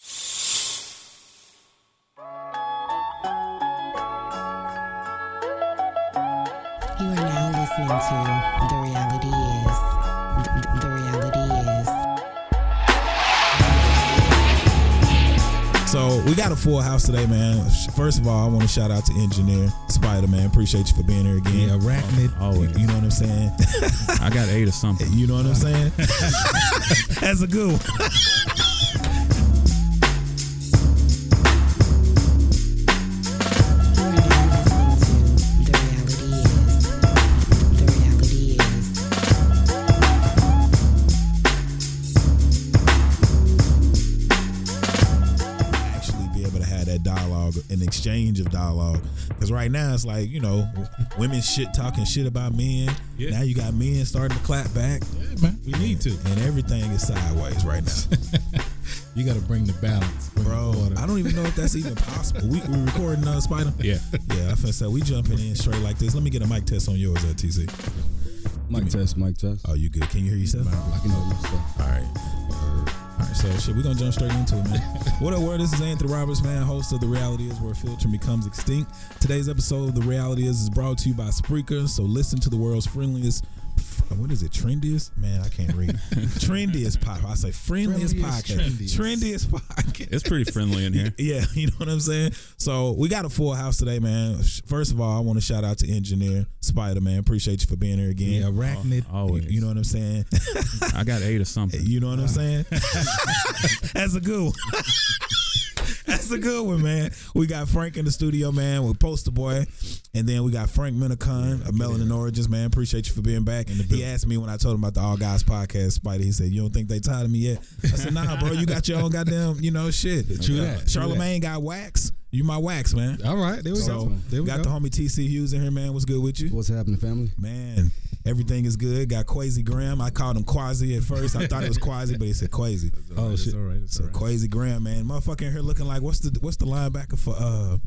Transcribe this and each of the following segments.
You are now listening to The Reality Is. The, the Reality Is. So we got a full house today, man. First of all, I want to shout out to Engineer Spider Man. Appreciate you for being here again. Yeah, arachnid. Uh, always. You know what I'm saying? I got eight or something. you know what I'm saying? That's a good one. right now it's like you know, women shit talking shit about men. Yeah. Now you got men starting to clap back, Yeah, man, we need to. and everything is sideways right now, You got to bring the balance, bring bro. The. I don't even know if that's even possible. We we recording uh, Spider. Yeah, Yeah, I finna say we jumping in straight like this. Let me get a mic test on yours, uh, TC. Mic test, mic test. Oh, you good? Can you hear yourself? I can hear myself. All right. So shit, we're gonna jump straight into it, man. what up, world? This is Anthony Roberts, man, host of The Reality Is Where Filter Becomes Extinct. Today's episode of The Reality Is is brought to you by Spreaker, so listen to the world's friendliest, what is it, trendiest? Man, I can't read. trendiest podcast. I say friendliest, Friendliest, podcast. trendiest. Trendiest podcast. It's pretty friendly in here. Yeah, you know what I'm saying? So we got a full house today, man. First of all, I want to shout out to Engineer Spider, man. Appreciate you for being here again. yeah, arachnid. Always. You know what I'm saying? I got eight or something. You know what I'm uh. saying? That's a good one. That's a good one, man. We got Frank in the studio, man, with Poster Boy. And then we got Frank Minicon of Melanin Origins, man. Appreciate you for being back. he asked me when I told him about the All Guys podcast, Spider. He said, You don't think they tired of me yet? I said, Nah, bro, you got your own goddamn, you know, shit. True uh, that, Charlemagne got wax. You my wax, man. All right, there we So go. There we got go. the homie TC Hughes in here, man. What's good with you? What's happening, family? Man, everything is good. Got Quasi Graham. I called him Quasi at first. I thought it was Quasi, but he said Quasi. oh shit! all right. So Quasi Graham, man, motherfucker in here looking like what's the what's the linebacker for uh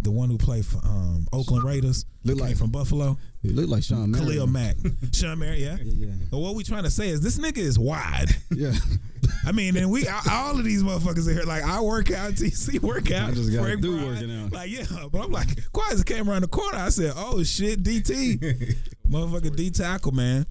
the one who played for um Oakland Raiders, Look came like- from Buffalo, You look like Sean Marion. Khalil Mack, Sean Marion, yeah. Yeah, yeah. But what we trying to say is this nigga is wide. Yeah. I mean, and we all of these motherfuckers in here like I work out, TC work out. I just got a Frank dude working out. Like yeah, but I'm like Quasi came around the corner. I said, oh shit, DT, motherfucker D tackle man.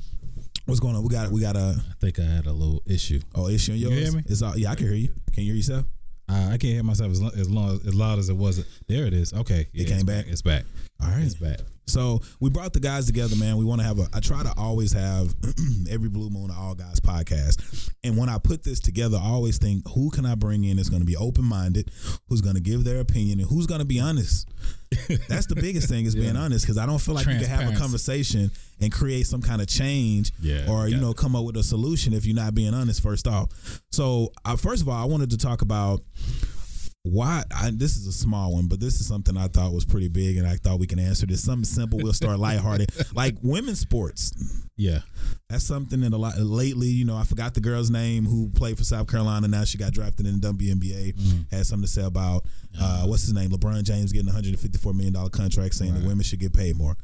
What's going on? We got we got a I think I had a little issue. oh issue in yours. hear me? It's all, yeah, I can hear you. Can you hear yourself? I, I can't hear myself as, as long as loud as it was. There it is. Okay, yeah, came back? It's back. All right. It's back. So we brought the guys together, man. We want to have a. I try to always have every blue moon of all guys podcast, and when I put this together, I always think who can I bring in that's going to be open minded, who's going to give their opinion, and who's going to be honest. That's the biggest thing is being honest because I don't feel like you can have a conversation and create some kind of change, Yeah, or you know come up with a solution if you're not being honest. First off, so uh, first of all, I wanted to talk about why I, this is a small one, but this is something I thought was pretty big, and I thought we can answer this. Something simple. We'll start lighthearted, like women's sports. Yeah. That's something that a lot lately. You know, I forgot the girl's name who played for South Carolina. Now she got drafted in the WNBA. Mm. Had something to say about uh, what's his name? LeBron James getting a hundred and fifty four million dollar contract, saying that women should get paid more.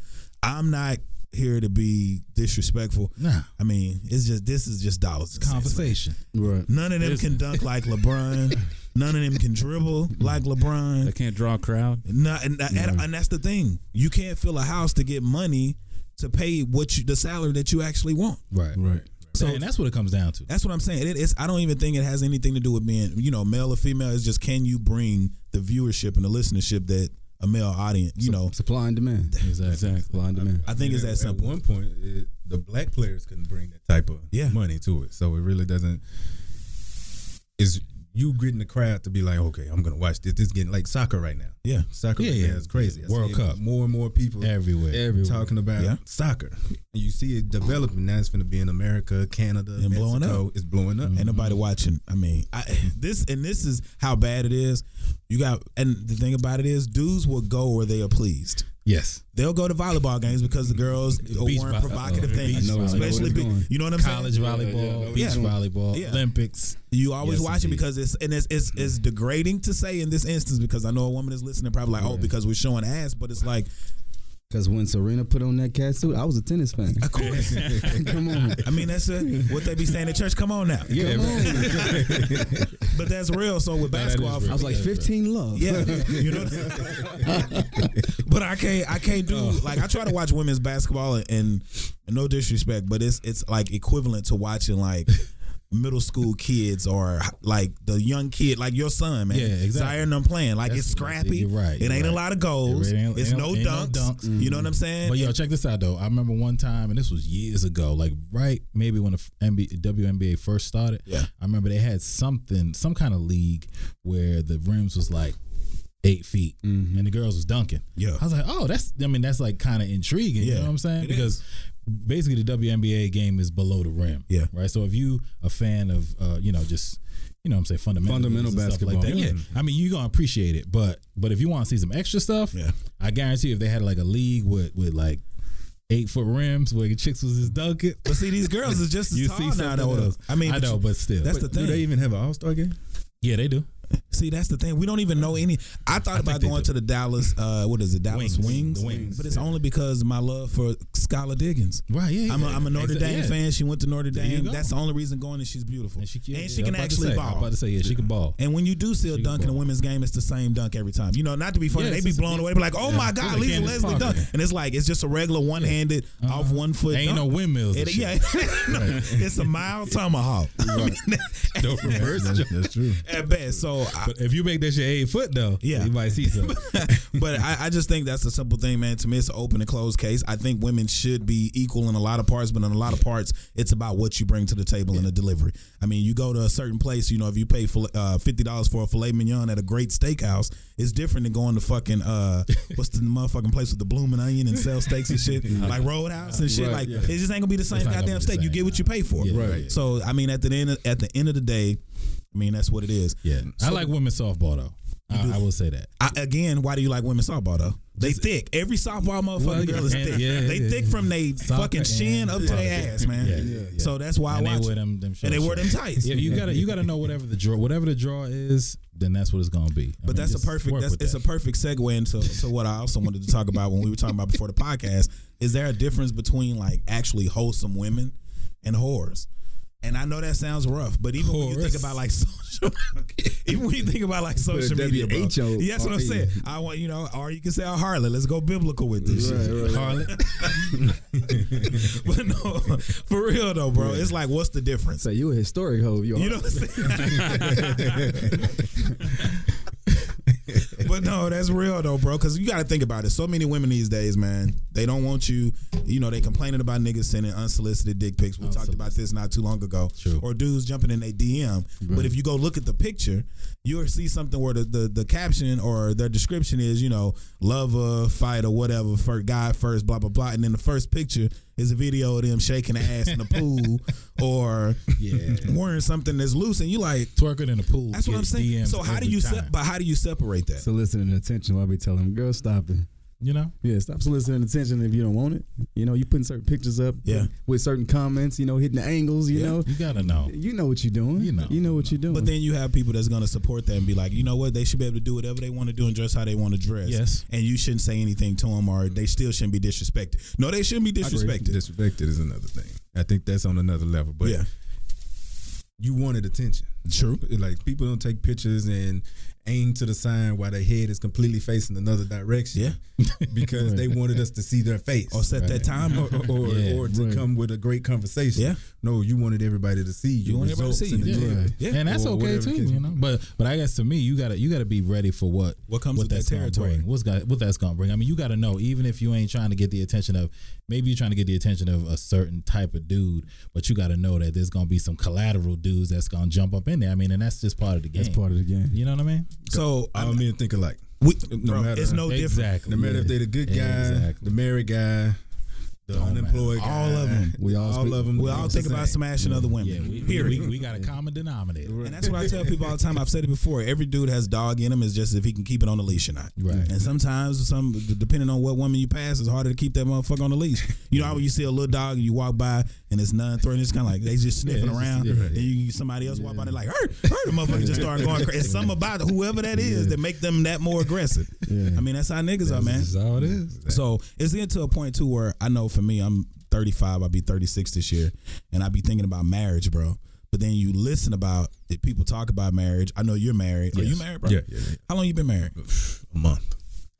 I'm not here to be disrespectful. Nah. I mean, it's just this is just dollars. and cents. Conversation. Right. None of them can dunk like LeBron. None of them can dribble like LeBron. They can't draw a crowd. No, and, and, and that's the thing. You can't fill a house to get money to pay what you the salary that you actually want. Right. Right. So- So and that's what it comes down to. That's what I'm saying. It, it's I don't even think it has anything to do with being you know male or female. It's just can you bring the viewership and the listenership that a male audience you know. Supply and demand. Exactly. Supply and demand. I think it's that at simple. one point, it, the black players couldn't bring that type of Yeah. money to it, so it really doesn't. Is you getting the crowd to be like, okay, I'm gonna watch this. This is getting like soccer right now. Yeah. Soccer Yeah, right yeah. now is crazy. I World Cup. More and more people everywhere. Everywhere. talking about Yeah. soccer. And you see it developing. Now it's going to be in America, Canada, And Mexico. blowing up. It's blowing up. Ain't nobody watching. I mean, I, this and this is how bad it is. You got, and the thing about it is, dudes will go where they are pleased. Yes. They'll go to volleyball games because the girls are beach wearing vo- provocative uh, things, beach I know- I know especially be, you know what I'm College saying. College volleyball, beach Yeah. volleyball, Yeah. Olympics. You always Yes, watch it because it's and it's, it's it's degrading to say in this instance because I know a woman is listening probably like oh because we're showing ass but it's like Because when Serena put on that cat suit, I was a tennis fan. of course Come on. I mean that's a, what they be saying at church come on now Yeah, Come on. but that's real so with basketball real. I was like 15 love. Yeah, you know. but I can't. I can't do oh. like I try to watch women's basketball and, and no disrespect, but it's it's like equivalent to watching like middle school kids or like the young kid like your son, man. Yeah, exactly. Zaire and them playing like That's- it's scrappy. you're right, It ain't a lot of goals. It ain't- it's ain't- no ain't no dunks. dunks. You know what I'm mm-hmm. saying? But yo, check this out though. I remember one time, and this was years ago, like right maybe when the NBA, WNBA first started. Yeah. I remember they had something, some kind of league where the rims was like eight feet, mm-hmm. and the girls was dunking. Yeah. I was like, oh, that's. I mean, that's like kind of intriguing. You Yeah, know what I'm saying? it because basically the WNBA game is below the rim. Yeah. Right. So if you a fan of, uh, you know, just you know, what I'm saying fundamental, Fundamental basketball. like that. Yeah. I mean, you gonna appreciate it, but but if you want to see some extra stuff, Yeah. I guarantee if they had like a league with with like eight foot rims where the chicks was just dunking. But see, these girls is just as You tall see now. though. I mean, I know, you- but still, that's the thing. Do they even have an All Star game? yeah, they do. See, that's the thing. We don't even know any. I thought think about going to the Dallas. Uh, what is it? Dallas Wings. Wings. Wings, But it's yeah. only because of my love for Skylar Diggins. Right? Yeah. I'm a, yeah. I'm a Notre Dame yeah. fan. She went to Notre Dame. That's the only reason going. And she's beautiful. And she, and she can I'm actually say, I'm ball. about to say, yeah, she can ball. And when you do see a She dunk in a women's game, it's the same dunk every time. You know, not to be funny, they be blown away. Be like, "Oh my God, Lisa Leslie dunk!" And it's like it's just a regular one-handed off one foot. Ain't no windmills. and It, shit. yeah, it's a mild tomahawk. I mean, No reverse. That's true. at best. So, I, if you make that shit eight foot though, Yeah. you might see something. but I, I just think that's a simple thing, man. To me, it's an open and closed case. I think women should be equal in a lot of parts, but in a lot of parts, it's about what you bring to the table in the delivery. I mean, you go to a certain place, you know, if you pay uh, fifty dollars for a filet mignon at a great steakhouse, it's different than going to fucking uh, what's the motherfucking place with the blooming onion and sell steaks and shit, like Roadhouse and shit. Right, like yeah. it just ain't gonna be the same It's not gonna goddamn be the steak. You get what you pay for. Yeah, Right. So I mean, at the end of, at the end of the day, I mean that's what it is. Yeah, I like women's softball though. I, I will say that. I, again, why do you like women's softball though? They thick. Every softball motherfucker Well, girl is thick. yeah, they yeah, thick yeah. from they Soccer fucking shin and- up to their ass, man. Yeah, yeah, yeah. So that's why and I they watch. wear them, them And they wear them shorts. tights. Yeah, you gotta you gotta know whatever the draw whatever the draw is, then that's what it's gonna be. I But mean, that's a perfect. That's it's that. a perfect segue into to what I also wanted to talk about when we were talking about before the podcast. Is there a difference between like actually wholesome women and whores? And I know that sounds rough, but even when you think about like social, even when you think about like social media, bro, WHO. yeah, that's what I'm saying. I want you know, or you can say a harlot. Let's go biblical with this shit. Right, right. but no, for real though, bro. It's like, what's the difference? Say you a historic hoe. You, You know what I'm saying? but no, that's real though, bro. Because you got to think about it. So many women these days, man, they don't want you. You know, they complaining about niggas sending unsolicited dick pics. We talked about this not too long ago. True. Or dudes jumping in a DM. But if you go look at the picture, you'll see something where the, the the caption or their description is, you know, lover, fight or whatever, for guy first, blah blah blah, and then the first picture is a video of them shaking ass in the pool or Yeah. wearing something that's loose, and you like. twerking in the pool. That's what I'm saying. DMs So how do you se- time. but how do you separate that? soliciting attention. I'll be telling them, girl, stop it. You know? Yeah, stop soliciting attention if you don't want it. You know, you putting certain pictures up Yeah. with certain comments, you know, hitting the angles, you Yeah. know. You gotta know. You know what you're doing. You know. You know what you're doing. But then you have people that's gonna support that and be like, you know what, they should be able to do whatever they want to do and dress how they want to dress. Yes. And you shouldn't say anything to them, or they still shouldn't be disrespected. No, they shouldn't be disrespected. Disrespected is another thing. I think that's on another level. But yeah, you wanted attention. true. Like people don't take pictures and aim to the sign while their head is completely facing another direction. Yeah. because they wanted us to see their face. Or set that time. or, or, Yeah, or to right. come with a great conversation. Yeah. No, you wanted everybody to see You your want everybody to results see in the you. gym. Yeah. and that's Or okay too, you know. But but I guess to me, you gotta you gotta be ready for what What comes with that that's gonna territory. bring. What's got what that's gonna bring. I mean, you gotta know even if you ain't trying to get the attention of maybe you're trying to get the attention of a certain type of dude, but you gotta know that there's gonna be some collateral dudes that's gonna jump up in there. I mean, and that's just part of the game. That's part of the game. You know what I mean? So I um, All men think alike. we, no bro, matter- it's no different. Exactly. No matter if they're the good guy, Exactly. the married guy, the unemployed guy. All of 'em. We all all speak- of them. We all think about smashing other women. Yeah, we, we, period. we, we got a common denominator. And that's what I tell people all the time. I've said it before. Every dude has dog in him. It's just if he can keep it on the leash or not. Right. And sometimes, some depending on what woman you pass, it's harder to keep that motherfucker on the leash. You know how when you see a little dog and you walk by and it's none throwing, it's kind of like they just sniffing just- around. yeah. Then you somebody else walk by, they're like, hurt, hurt. The motherfucker just start going crazy. It's something about whoever that is that make them that more aggressive. Yeah. I mean, that's how niggas are, man. That's all it is. So it's getting to a point too where I know for me, I'm 35, I'll be 36 this year, and I be thinking about marriage, bro. But then you listen about if people talk about marriage. I know you're married. Are you married, bro? Yeah, yeah, yeah. How long you been married? A month.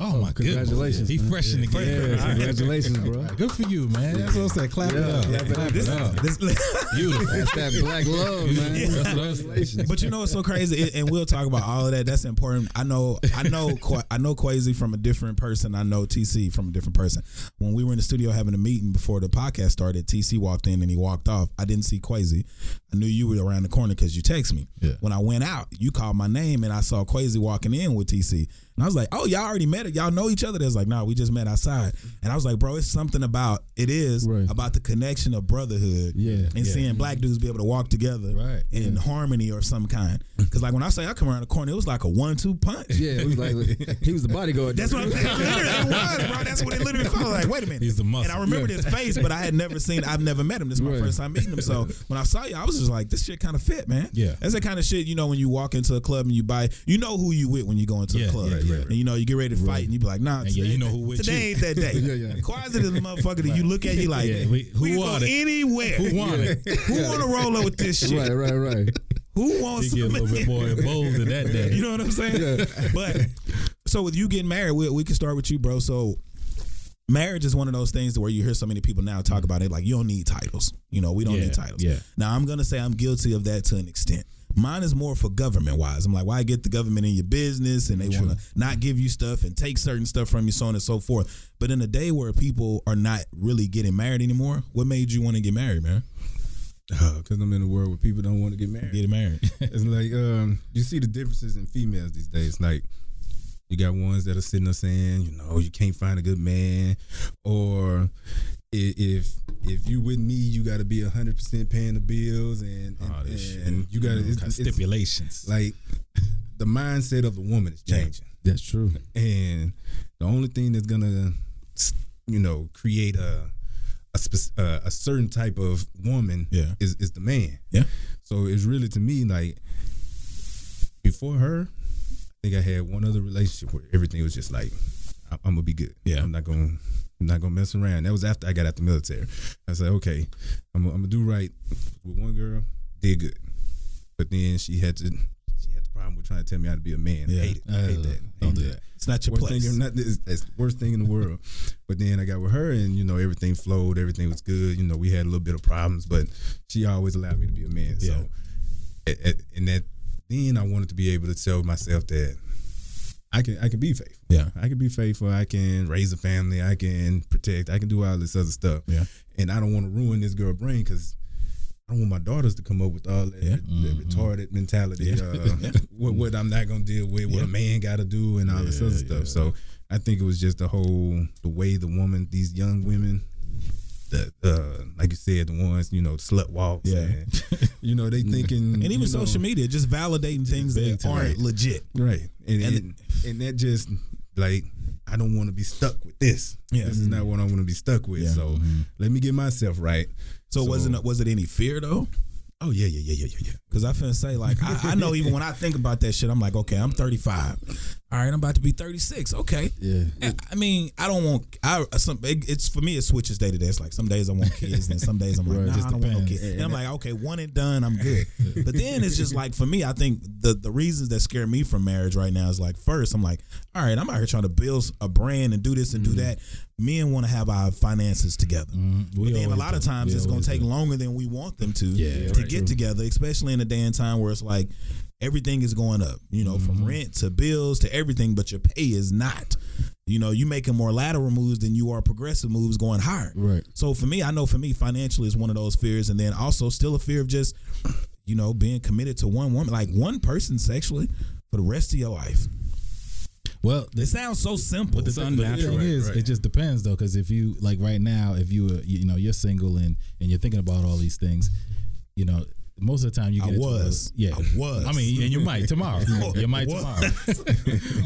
Oh, my congratulations, goodness. He man. fresh in the game. Yeah, congratulations, bro. Good for you, man. That's what I said. Clap it up. clap it Clap This, it up. this, Beautiful. That's that black love, man. Congratulations. but you know what's so crazy, It- and we'll talk about all of that. That's important. I know, I know, Qua- I know Quasi from a different person. I know TC from a different person. When we were in the studio having a meeting before the podcast started, TC walked in and he walked off. I didn't see Quasi. I knew you were around the corner because you text me. Yeah. When I went out, you called my name and I saw Quasi walking in with TC. And I was like, "Oh, y'all already met it. Y'all know each other." They was like, "Nah, we just met outside." And I was like, "Bro, it's something about it is Right. about the connection of brotherhood, Yeah. and Yeah. seeing black dudes be able to walk together, Right. in harmony or some kind. Because like when I say I come around the corner, it was like a one-two punch. Yeah, it was like he was the bodyguard. That's what I'm saying. Literally, it was, bro. That's what it literally felt like. Wait a minute. He's the muscle. And I remembered his face, but I had never seen. I've never met him. This is my Right. first time meeting him. So when I saw you, I was just like, this shit kind of fit, man. Yeah. That's the kind of shit you know when you walk into a club and you buy. You know who you with when you go into Yeah, a club, yeah, yeah. and you know you get ready to fight, and you be like, nah. And yeah, today- you know who with Today you. ain't that day. Yeah, yeah. Quasi is a motherfucker that you look at, you like, Yeah, we- who we can go want it? anywhere. Who won it? Who want to roll up with this shit? Right, right, right. Who wants to get a little bit more bold than that day. You know what I'm saying? But so with you getting married, we, we can start with you, bro. So marriage is one of those things where you hear so many people now talk about it like you don't need titles. You know, we don't Yeah, need titles. yeah. Now I'm gonna say I'm guilty of that to an extent. Mine is more for government wise. I'm like, why get the government in your business and they want to not give you stuff and take certain stuff from you, so on and so forth. But in a day where people are not really getting married anymore, what made you want to get married, man? Because I'm in a world where people don't want to get married. Get married. It's like um, you see the differences in females these days. Like you got ones that are sitting there saying, you know, you can't find a good man, or if if you with me, you got to be hundred percent paying the bills, and and, Oh, and you got to stipulations. like the mindset of the woman is changing, That's true. and the only thing that's gonna you know create a a, spec- uh, a certain type of woman Yeah. is is the man. Yeah. So it's really to me like before her, I think I had one other relationship where everything was just like, I'm, I'm gonna be good. Yeah. I'm not gonna, I'm not gonna mess around. That was after I got out of the military. I said, okay, I'm, I'm gonna do right with one girl. Did good, but then she had to, she had the problem with trying to tell me how to be a man. Yeah. Hate it. I hate Uh, that. don't Hate do that. that. It's not your Worst place. thing, not, it's, it's worst thing in the world. But then I got with her, and you know everything flowed, everything was good. You know we had a little bit of problems, but she always allowed me to be a man. Yeah. So, and that then I wanted to be able to tell myself that I can I can be faithful. Yeah. I can be faithful. I can raise a family. I can protect. I can do all this other stuff. Yeah. And I don't want to ruin this girl brain because. I don't want my daughters to come up with all that, Yeah. that retarded mentality. Uh, what, what I'm not gonna deal with, what Yeah. a man got to do, and all this other stuff. So I think it was just the whole the way the woman, these young women, the uh, like you said, the ones you know slut walks, Yeah. and, you know they thinking, and even social know, media, just validating things that aren't legit. right? And And- and, and that just like I don't want to be stuck with this. Yeah. This is not what I want to be stuck with. Yeah. So let me get myself right. So, wasn't was it any fear though? Oh yeah, yeah, yeah, yeah, yeah, Because I finna say, like, I, I know even when I think about that shit, I'm like, okay, I'm 35. all right, I'm about to be 36. Okay. Yeah. And, I mean, I don't want. I some. It, it's for me. It switches day to day. It's like some days I want kids, and some days I'm like, Right. nah, Just I don't want no kids. And I'm like, okay, one and done, I'm good. but then it's just like for me, I think the the reasons that scare me from marriage right now is like first, I'm like, all right, I'm out here trying to build a brand and do this and do that. Men want to have our finances together. Mm-hmm. But then a lot of times We it's going to take do. longer than we want them to Yeah, to right. get together, especially in a day and time where it's like everything is going up, you know, Mm-hmm. from rent to bills to everything, but your pay is not. You know, you making more lateral moves than you are progressive moves going higher. Right. So for me, I know for me, financially is one of those fears, and then also still a fear of just, you know, being committed to one woman, like one person sexually for the rest of your life. Well, It sounds so simple. But but the thing is, it just depends though, because if you like right now, if you were, you know, you're single and and you're thinking about all these things, you know, most of the time you I get a- was. yeah, I was. I mean, and you might tomorrow, you might tomorrow.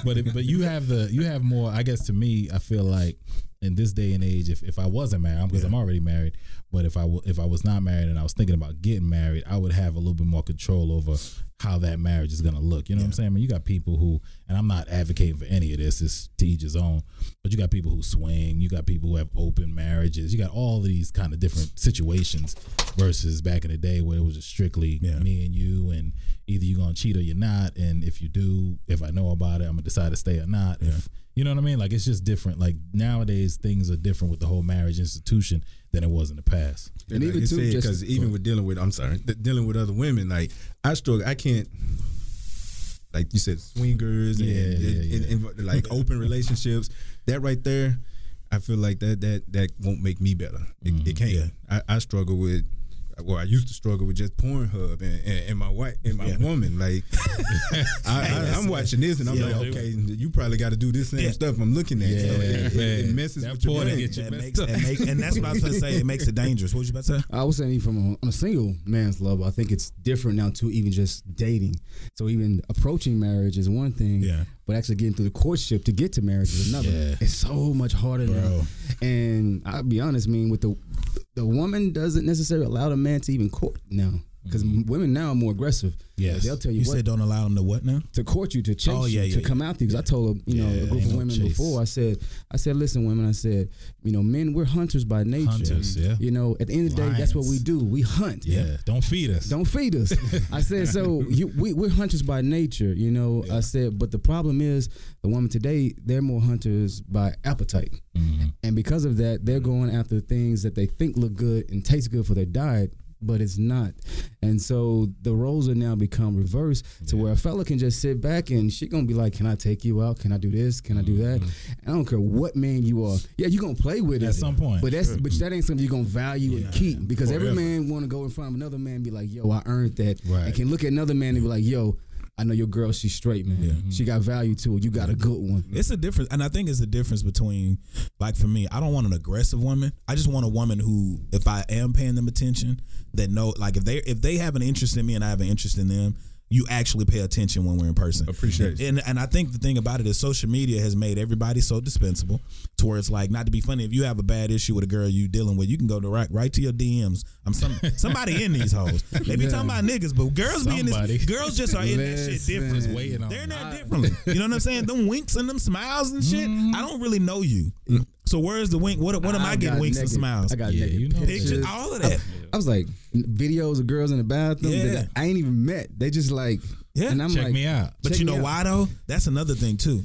but if, but you have the you have more. I guess to me, I feel like in this day and age, if, if I wasn't married, because I'm already married, but if I w- if I was not married and I was thinking about getting married, I would have a little bit more control over how that marriage is gonna look. You know what I'm saying? I mean, you got people who, and I'm not advocating for any of this. It's to each his own. But you got people who swing. You got people who have open marriages. You got all these kind of different situations versus back in the day where it was just strictly Yeah. me and you, and either you're gonna cheat or you're not. And if you do, if I know about it, I'm gonna decide to stay or not. If you know what I mean, like it's just different. Like nowadays, things are different with the whole marriage institution than it was in the past. And like even you too, because even with dealing with, I'm sorry, th- dealing with other women, like I struggle. I can't, like you said, swingers and, Yeah, yeah, and- and- and, like open relationships. That right there, I feel like that that that won't make me better. It, Mm-hmm. it can't. I, I struggle with. Well, I used to struggle with just Pornhub and, and, and my wife and my woman. Like, I, I, I'm watching this and I'm Yeah. like, okay, you probably got to do this same Yeah. stuff I'm looking at. So it, it- it messes That with your porn brain. get you that makes, up. make, and that's what I was going to say. It makes it dangerous. What was you about to say? I was saying even from a, on a single man's level, I think it's different now too, even just dating. So even approaching marriage is one thing, Yeah. but actually getting through the courtship to get to marriage is another. Yeah. It's so much harder now. And I'll be honest, I mean, with the the woman doesn't necessarily allow the man to even court now. Because women now are more aggressive. Yes. They'll tell you, You what said don't allow them to what now? to court you, to chase Oh, yeah, you, yeah, to yeah. come after you. Because I told a, you know a group of women chase. before. I said, I said, listen, women. I said, you know, men, we're hunters by nature. Hunters, yeah. You know, at the end of the day, that's what we do. We hunt. Yeah, don't feed us. Don't feed us. I said, so you, we, we're hunters by nature, you know. I said, but the problem is the woman today, they're more hunters by appetite. Mhm. And because of that, they're going after things that they think look good and taste good for their diet, but it's not. And so the roles are now become reversed to where a fella can just sit back and she gonna be like, Can I take you out? Can I do this? Can I do that? Mm-hmm. And I don't care what man you are. Yeah, you gonna play with it At some point. But that's but that ain't something you're gonna value and keep because oh, every man wanna go in front of another man and be like, Yo, I earned that. Right. And can look at another man and be like, Yo, I know your girl, she's straight, man. She got value to her. You got a good one. It's a difference, and I think it's a difference between, like for me, I don't want an aggressive woman. I just want a woman who, if I am paying them attention, that know, like if they if they have an interest in me and I have an interest in them, you actually pay attention when we're in person. Appreciate it. And and I think the thing about it is social media has made everybody so dispensable to where it's like not to be funny. If you have a bad issue with a girl you dealing with, you can go to right right to your DMs. I'm some somebody in these hoes. They be talking about niggas, but girls be in Somebody. this. Girls just are in that shit different. Just waiting on They're in there differently. You know what I'm saying? Them winks and them smiles and shit. I mm-hmm. don't really know you. Mm. So where's the wink? What what am I, getting got winks and smiles? I got Yeah, naked you know Pictures, pictures. all of that. I was like videos of girls in the bathroom Yeah. that I ain't even met. They just like Yeah. and I'm Check like, me out. But you know out. why though? That's another thing too.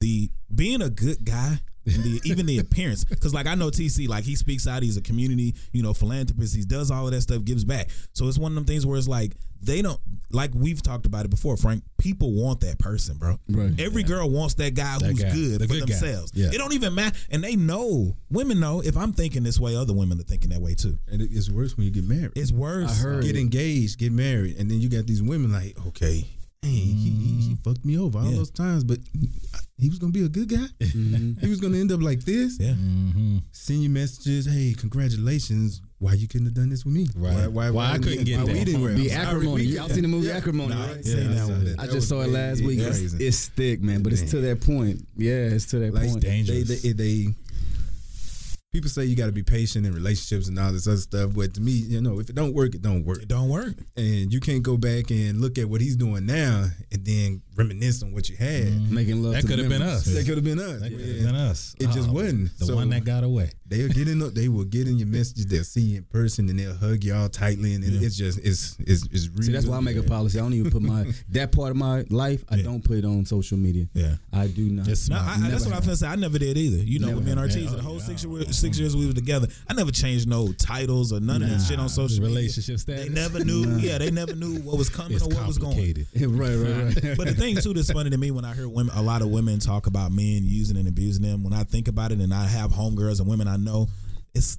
The being a good guy and the even the appearance, because like I know TC, like he speaks out. He's a community, you know, philanthropist. He does all of that stuff, gives back. So it's one of them things where it's like they don't like we've talked about it before, Frank. People want that person, bro. Right. Every girl wants that guy That who's guy. good The for good guy. themselves. Yeah. It don't even matter, and they know. Women know if I'm thinking this way, other women are thinking that way too. And it's worse when you get married. It's worse. I heard get engaged, get married, and then you got these women like, okay, hey, he, he, he fucked me over all Yeah. those times, but he was gonna be a good guy. He was gonna end up like this. Yeah. Mm-hmm. Send you messages, hey, congratulations. Why you couldn't have done this with me? Right. Why why I couldn't get why that? we didn't wear? the I'm sorry, acrimony. Y'all seen the movie Yeah. Acrimony, Nah, right? yeah, Seen I that that. I just saw it was last week. It's, it's thick, man, but it's to that point. Yeah, it's to that like point. they, dangerous. they, they people say you got to be patient in relationships and all this other stuff but to me you know if it don't work it don't work It don't work. and you can't go back and look at what he's doing now and then reminisce on what you had. Mm-hmm. Making love. That to the could have been us. That could have been us. That could have Yeah. been us. It just Oh, wasn't. The So- one that got away. They'll get in. The, they will get in your messages. They'll see you in person, and they'll hug y'all tightly. And it, it's just it's it's it's really. See, that's why I make a policy. I don't even put my that part of my life. I Yeah. don't put it on social media. Yeah. I do not. It's No, smart. I, I, that's what I feel say. I never did either. You know, Never with me and have. Ortiz, Yeah. the whole Oh, six, yeah. years, six years we were together, I never changed no titles or none of that shit on social media. relationship status. They never knew. Yeah, they never knew what was coming It's or what was going. right, right, right. But the thing too that's funny to me when I hear women, a lot of women talk about men using and abusing them. When I think about it, and I have homegirls and women I know, it's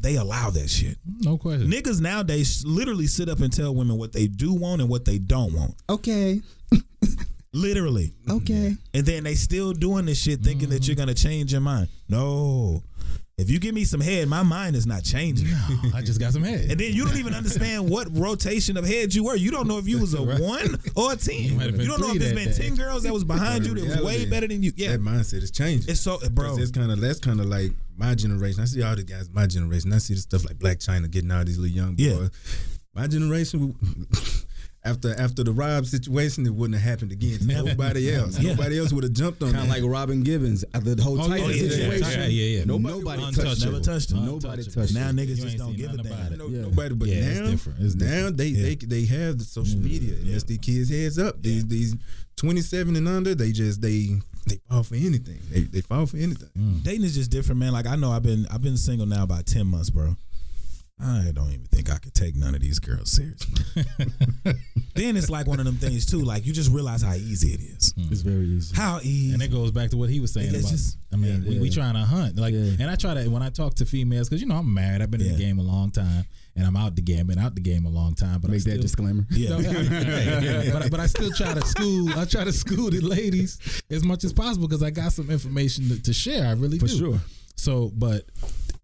they allow that shit. No question. Niggas nowadays literally sit up and tell women what they do want and what they don't want. okay, Literally. okay. And then they still doing this shit thinking that mm-hmm. you're gonna change your mind. No. If you give me some head, my mind is not changing. No, I just got some head. And then you don't even understand what rotation of heads you were. You don't know if you was a Right. one or a ten. You You, might have been don't know if there's been day. ten girls that was behind you that was way better than you. Yeah, That mindset is changing. it's so, bro. It's kind of that's kind of like my generation. I see all the guys my generation. I see the stuff like Blac Chyna getting all these little young boys. Yeah. My generation, after after the Rob situation, it wouldn't have happened again. To nobody else. Yeah. Nobody else would have jumped on Kind of like Robin Givens, uh, the whole Oh, Tyson yeah, yeah, situation. yeah, yeah, yeah. Nobody, Nobody touched touched- it. never touched him. Nobody Untouchable. touched now niggas just don't give a damn. it. No, Yeah. Nobody, but Yeah, it's different. It's now different. they Yeah. they they have the social media. And that's the kids heads up. These these twenty seven and under, they just they they fall for anything. They they fall for anything. Dating is just different, man. Like I know I've been I've been single now about ten months, bro. I don't even think I could take none of these girls serious. bro. then it's like one of them things too. Like you just realize how easy it is. Mm-hmm. It's very easy. How easy. And it goes back to what he was saying It's about. just- I mean, Yeah. we, we trying to hunt, like, Yeah. and I try to when I talk to females because you know I'm married. I've been in the game a long time, and I'm out the game. Been out the game a long time, but I Make that still, disclaimer. yeah. No, yeah, but, but I still try to school. I try to school the ladies as much as possible because I got some information to, to share. I really For do. sure. So, but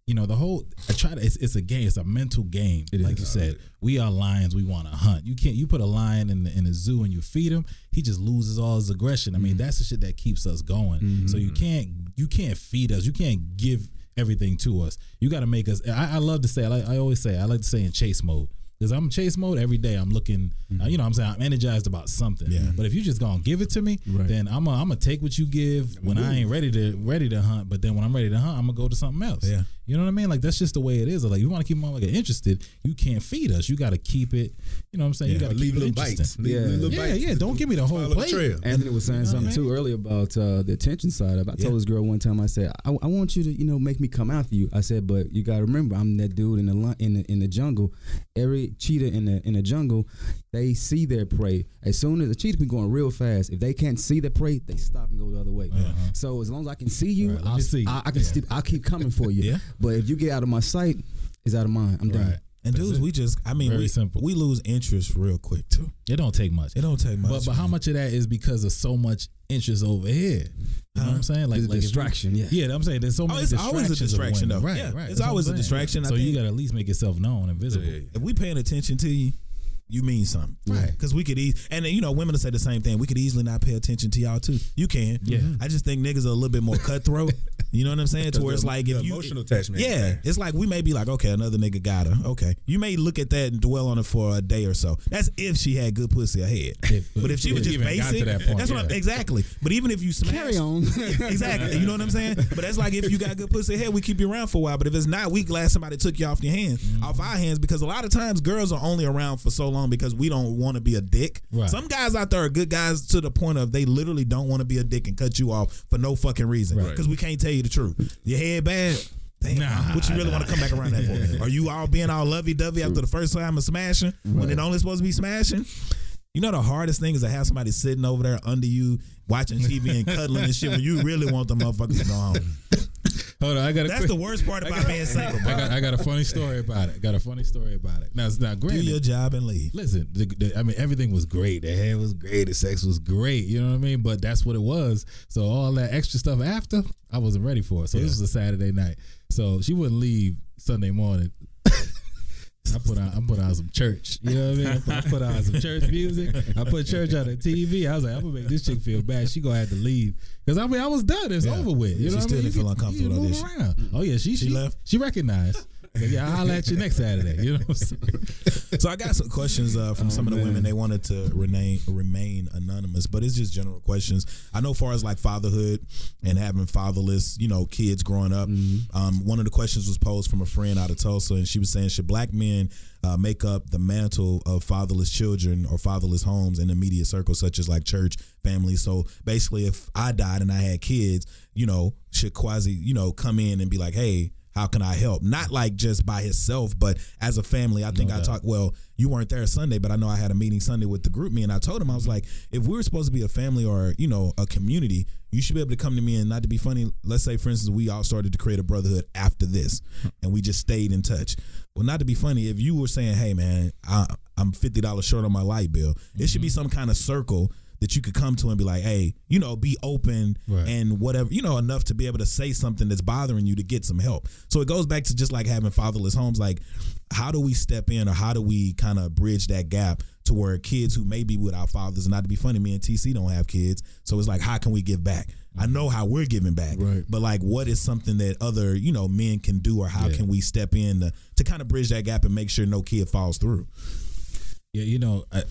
you know, the whole I try to. It's, it's a game. It's a mental game. It like you said, we are lions. We want to hunt. You can't. You put a lion in the, in a zoo and you feed him. He just loses all his aggression. I mean, mm-hmm. that's the shit that keeps us going. Mm-hmm. So you can't. You can't feed us. You can't give everything to us. You got to make us. I, I love to say. I, like, I always say. I like to say in chase mode. Because I'm in chase mode every day. I'm looking, mm-hmm. uh, you know, what I'm saying I'm energized about something. Yeah. But if you just gonna give it to me, Right. then I'm gonna I'm gonna take what you give when I ain't ready to ready to hunt. But then when I'm ready to hunt, I'm gonna go to something else. Yeah. You know what I mean? Like that's just the way it is. Like you want to keep my like interested, you can't feed us. You got to keep it. You know what I'm saying? You got to leave keep it little bites. interesting. Leave Yeah. little Yeah, bites. yeah. Don't give me the whole Follow the plate. trail. Anthony was saying You know what I something mean? too earlier about uh, the attention side. of it. I Yeah. told this girl one time. I said, I, I want you to, you know, make me come after you. I said, but you got to remember, I'm that dude in the in the in the jungle. Every cheetah in the in the jungle, they see their prey. As soon as the cheetah be going real fast, if they can't see the prey, they stop and go the other way. Uh-huh. So as long as I can see you, Right, I'll, see. I, I can. sti- I'll keep coming for you. Yeah. But if you get out of my sight, it's out of mind. I'm done. Right. And dudes, we just I mean Very we simple. we lose interest real quick too. It don't take much. It don't take much. But but how much of that is because of so much interest over here? You know what I'm saying? Like There's a like if you- distraction, yeah. Yeah, I'm saying there's so Oh, many it's always a distraction, though. Right, Yeah, right. it's That's always a distraction, I So you think. got to at least make yourself known and visible. if we paying attention to you, you mean something, Right. Because we could ease, and you know, women will say the same thing. We could easily not pay attention to y'all too. You can, Yeah. I just think niggas are a little bit more cutthroat. you know what I'm saying? To where it's like if you emotional attachment yeah, there. it's like we may be like, okay, another nigga got her. Okay, you may look at that and dwell on it for a day or so. That's if she had good pussy ahead. If- but if she was just you even got basic, to that point, that's what I'm, yeah. exactly. But even if you smash, Carry on. exactly. You know what I'm saying? But that's like if you got good pussy ahead, we keep you around for a while. But if it's not, we glad somebody took you off your hands, Mm-hmm. off our hands, because a lot of times girls are only around for so long because we don't want to be a dick. Right. Some guys out there are good guys to the point of they literally don't want to be a dick and cut you off for no fucking reason Right. because we can't tell you the truth. Your head bad. Damn, Nah, what you really want to come back around that for? Are you all being all lovey dovey after the first time of smashing when it only supposed to be smashing? You know the hardest thing is to have somebody sitting over there under you watching TV and cuddling and shit when you really want the motherfuckers to go home. Hold on, I got a That's quick, the worst part about being single, I got I got a funny story about it. Got a funny story about it. Now, it's not great. Do your job and leave. Listen, the, the, I mean, everything was great. The hair was great. The sex was great. You know what I mean? But that's what it was. So all that extra stuff after, I wasn't ready for it. So this was a Saturday night. So she wouldn't leave Sunday morning. I put on I put on some church. You know what I mean? I put, I put on some church music. I put church on the TV. I was like, I'm gonna make this chick feel bad. She gonna have to leave because I mean I was done. It's Yeah. over with. You She know what still I mean? didn't feel can- uncomfortable you though, can did move around. Oh yeah, she she, left? She recognized. Yeah, I'll holler at you next Saturday. You know what I'm saying? So I got some questions uh, from some of the women. They wanted to remain remain anonymous, but it's just general questions. I know, far as like fatherhood and having fatherless, you know, kids growing up. Um, one of the questions was posed from a friend out of Tulsa, and she was saying, should black men uh, make up the mantle of fatherless children or fatherless homes in immediate circles, such as like church, family? So basically, if I died and I had kids, you know, should quasi, you know, come in and be like, hey. How can I help? Not like just by himself, but as a family. I think I talked. Well, you weren't there Sunday, but I know I had a meeting Sunday with the group me, and I told him I was like, if we were supposed to be a family or you know a community, you should be able to come to me and not to be funny. Let's say, for instance, we all started to create a brotherhood after this, and we just stayed in touch. Well, not to be funny, if you were saying, hey man, I, I'm fifty dollars short on my light bill, it should be mm-hmm. some kind of circle that you could come to and be like, hey, you know, be open Right. and whatever, you know, enough to be able to say something that's bothering you to get some help. So it goes back to just like having fatherless homes. Like, how do we step in or how do we kind of bridge that gap to where kids who may be without fathers, not to be funny, me and TC don't have kids. So it's like, how can we give back? I know how we're giving back, Right. but like, what is something that other, you know, men can do or how Yeah. can we step in to, to kind of bridge that gap and make sure no kid falls through? Yeah, you know, I,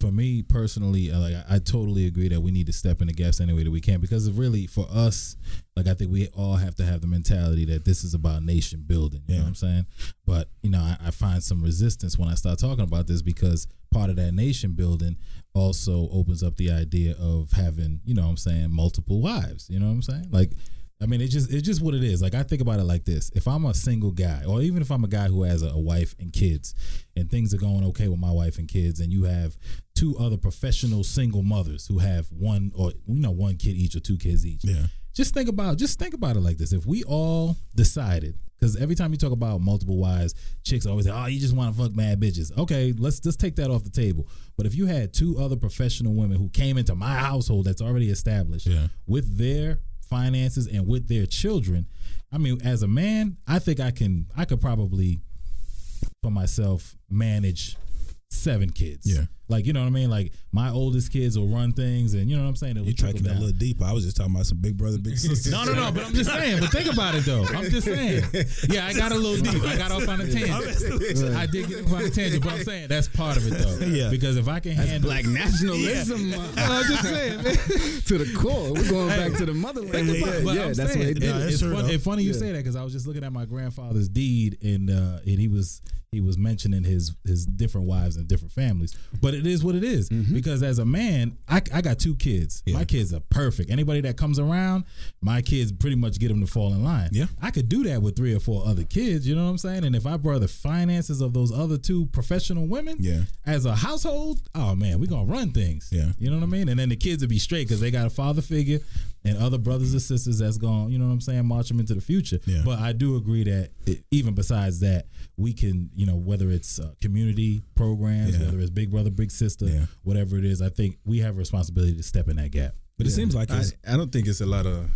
for me personally, uh, like I, totally agree that we need to step in the gaps any way that we can because really for us, like I think we all have to have the mentality that this is about nation building. You know what I'm saying? But you know, I, I find some resistance when I start talking about this because part of that nation building also opens up the idea of having, you know, what I'm saying multiple wives. You know what I'm saying? Like. I mean, it just it's just what it is. Like I think about it like this: if I'm a single guy, or even if I'm a guy who has a, a wife and kids, and things are going okay with my wife and kids, and you have two other professional single mothers who have one or you know one kid each or two kids each. Yeah. Just think about just think about it like this: if we all decided, because every time you talk about multiple wives, chicks always say, "Oh, you just want to fuck mad bitches." Okay, let's just take that off the table. But if you had two other professional women who came into my household that's already established Yeah. with their finances and with their children, I mean, as a man, I think I can I could probably for myself manage seven kids. Yeah. Like you know what I mean? Like my oldest kids will run things and you know what I'm saying? It'll You trickle tracking that a little deeper. I was just talking about some big brother, big sister. No, no, no. But I'm just saying. But think about it though. I'm just saying. Yeah, I got a little deep. I got off on a tangent. I did get off on a tangent, but I'm saying that's part of it though. Yeah. Because if I can handle Black nationalism. uh, I'm just saying, man. to the core. We're going back to the motherland. Think about it, but yeah, I'm that's saying, what they did. that's it's, true, funny, it's funny you Yeah. say that because I was just looking at my grandfather's deed and uh, and he was he was mentioning his his different wives and different families. But it is what it is. Mm-hmm. because as a man, I, I got two kids. My kids are perfect. Anybody that comes around, my kids pretty much get them to fall in line. Yeah. I could do that with three or four other kids. You know what I'm saying? And if I brought the finances of those other two professional women, Yeah. as a household, oh man, we gonna run things. Yeah. You know what I mean? And then the kids would be straight because they got a father figure and other brothers and sisters that's gone, you know what I'm saying, march them into the future. Yeah. But I do agree that it, even besides that, we can, you know, whether it's uh, community programs, Yeah. whether it's Big Brother, Big Sister, Yeah. whatever it is, I think we have a responsibility to step in that gap. But it seems like I, it's I don't think it's a lot of.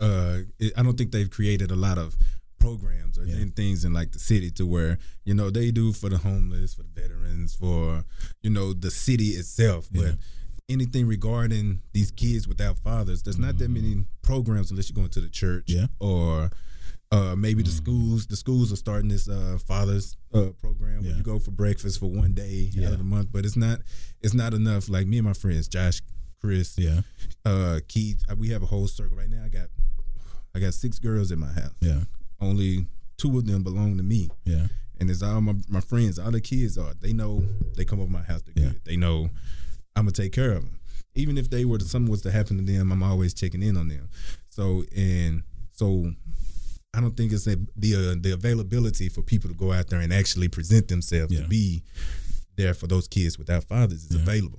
Uh, it, I don't think they've created a lot of programs or Yeah. things in like the city to where you know they do for the homeless, for the veterans, for you know the city itself. But Yeah. Anything regarding these kids without fathers, there's not that many programs unless you're going to the church Yeah. or. Uh, maybe the schools, the schools are starting this uh, fathers uh, program where Yeah. you go for breakfast for one day Yeah. out of the month, but it's not, it's not enough. Like me and my friends, Josh, Chris, yeah, uh Keith, uh, we have a whole circle right now. I got I got six girls in my house. yeah, Only two of them belong to me. yeah, And it's all my, my friends, all the kids are. They know they come over my house. They're Yeah. good. They know I'm gonna take care of them. Even if they were to, something was to happen to them, I'm always checking in on them. So and so, I don't think it's a, the uh, the availability for people to go out there and actually present themselves Yeah. to be there for those kids without fathers is Yeah. available.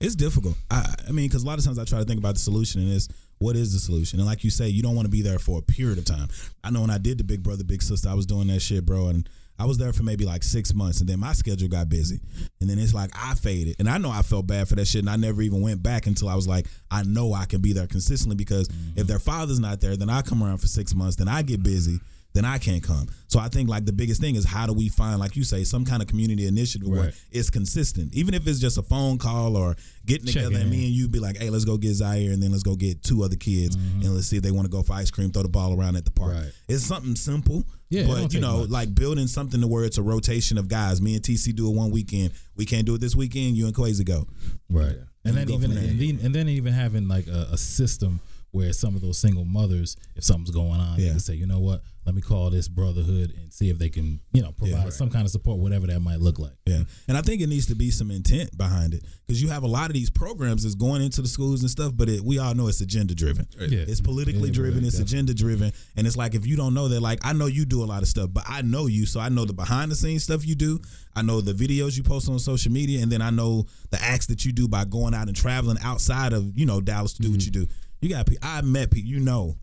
it's difficult. I, I mean, because a lot of times I try to think about the solution, and it's what is the solution? And like you say, you don't want to be there for a period of time. I know when I did the Big Brother Big Sister, I was doing that shit, bro, and I was there for maybe like six months, and then my schedule got busy, and then it's like I faded, and I know I felt bad for that shit, and I never even went back until I was like, I know I can be there consistently because mm-hmm. if their father's not there, then I come around for six months, then I get busy. Then I can't come. So I think like the biggest thing is how do we find, like you say, some kind of community initiative where it's consistent, even if it's just a phone call or getting Check together in. and me and you be like, hey, let's go get Zaire and then let's go get two other kids mm-hmm. and let's see if they want to go for ice cream, throw the ball around at the park. Right. It's something simple, Yeah, but you know, much. like building something to where it's a rotation of guys. Me and TC do it one weekend. We can't do it this weekend. You and Quasi go. Right. And You then even and then, and then even having like a, a system where some of those single mothers, if something's going on, they can say, you know what, let me call this brotherhood and see if they can, you know, provide some kind of support, whatever that might look like. Yeah, and I think it needs to be some intent behind it because you have a lot of these programs that's going into the schools and stuff, but it, we all know it's agenda driven. Yeah. It's politically Yeah, driven. It's definitely. agenda driven, and it's like if you don't know that, like I know you do a lot of stuff, but I know you, so I know the behind the scenes stuff you do. I know the videos you post on social media, and then I know the acts that you do by going out and traveling outside of you know Dallas to do what mm-hmm. you do. You got people. I met people. You know,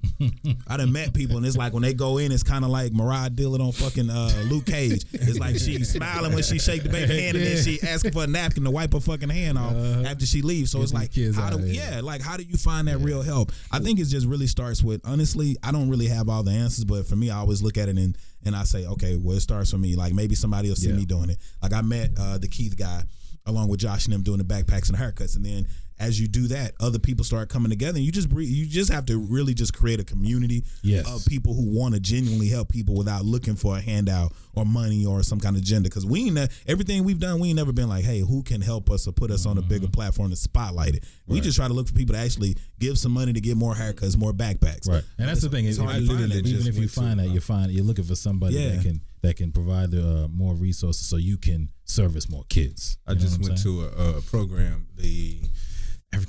I done met people, and it's like when they go in, it's kind of like Mariah Dillard on fucking uh, Luke Cage. It's like she's smiling when she shake the baby hand, and then she asking for a napkin to wipe her fucking hand off after she leaves. So it's like, how do yeah, like how do you find that real help? I think it just really starts with honestly. I don't really have all the answers, but for me, I always look at it and and I say, okay, well, it starts for me. Like maybe somebody will see Yeah. me doing it. Like I met uh, the Keith guy along with Josh and them doing the backpacks and haircuts, and then as you do that, other people start coming together, and you just you just have to really just create a community Yes. of people who want to genuinely help people without looking for a handout or money or some kind of agenda. Because we ain't ne- everything we've done, we ain't never been like, hey, who can help us or put us on a bigger platform to spotlight it. We just try to look for people to actually give some money to get more haircuts, more backpacks. Right. And that's the thing. Is, If, hard if- to find that. even if you went to, find that, uh, you find you're looking for somebody Yeah. that can that can provide the, uh, more resources so you can service more kids. I You know just went saying? to a, a program, the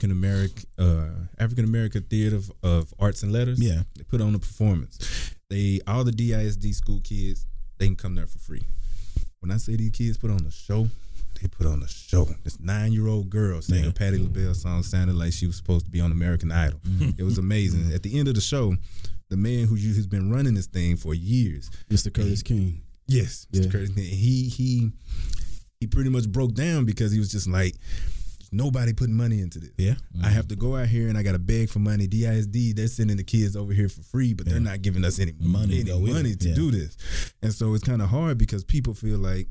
African American uh, African American Theater of, of Arts and Letters. Yeah. they put on a performance. They all the DISD school kids they can come there for free. When I say these kids put on a show, they put on a show. This nine year old girl sang Yeah. a Patti LaBelle song, sounded like she was supposed to be on American Idol. Mm-hmm. It was amazing. At the end of the show, the man who who's been running this thing for years, Mr. Curtis King. Yes, Mr. Yeah. Curtis. He he he pretty much broke down because he was just like, "There's nobody putting money into this. Yeah. I have to go out here and I got to beg for money. DISD, they're sending the kids over here for free, but they're not giving us any Money any money to Yeah. do this. And so it's kind of hard because people feel like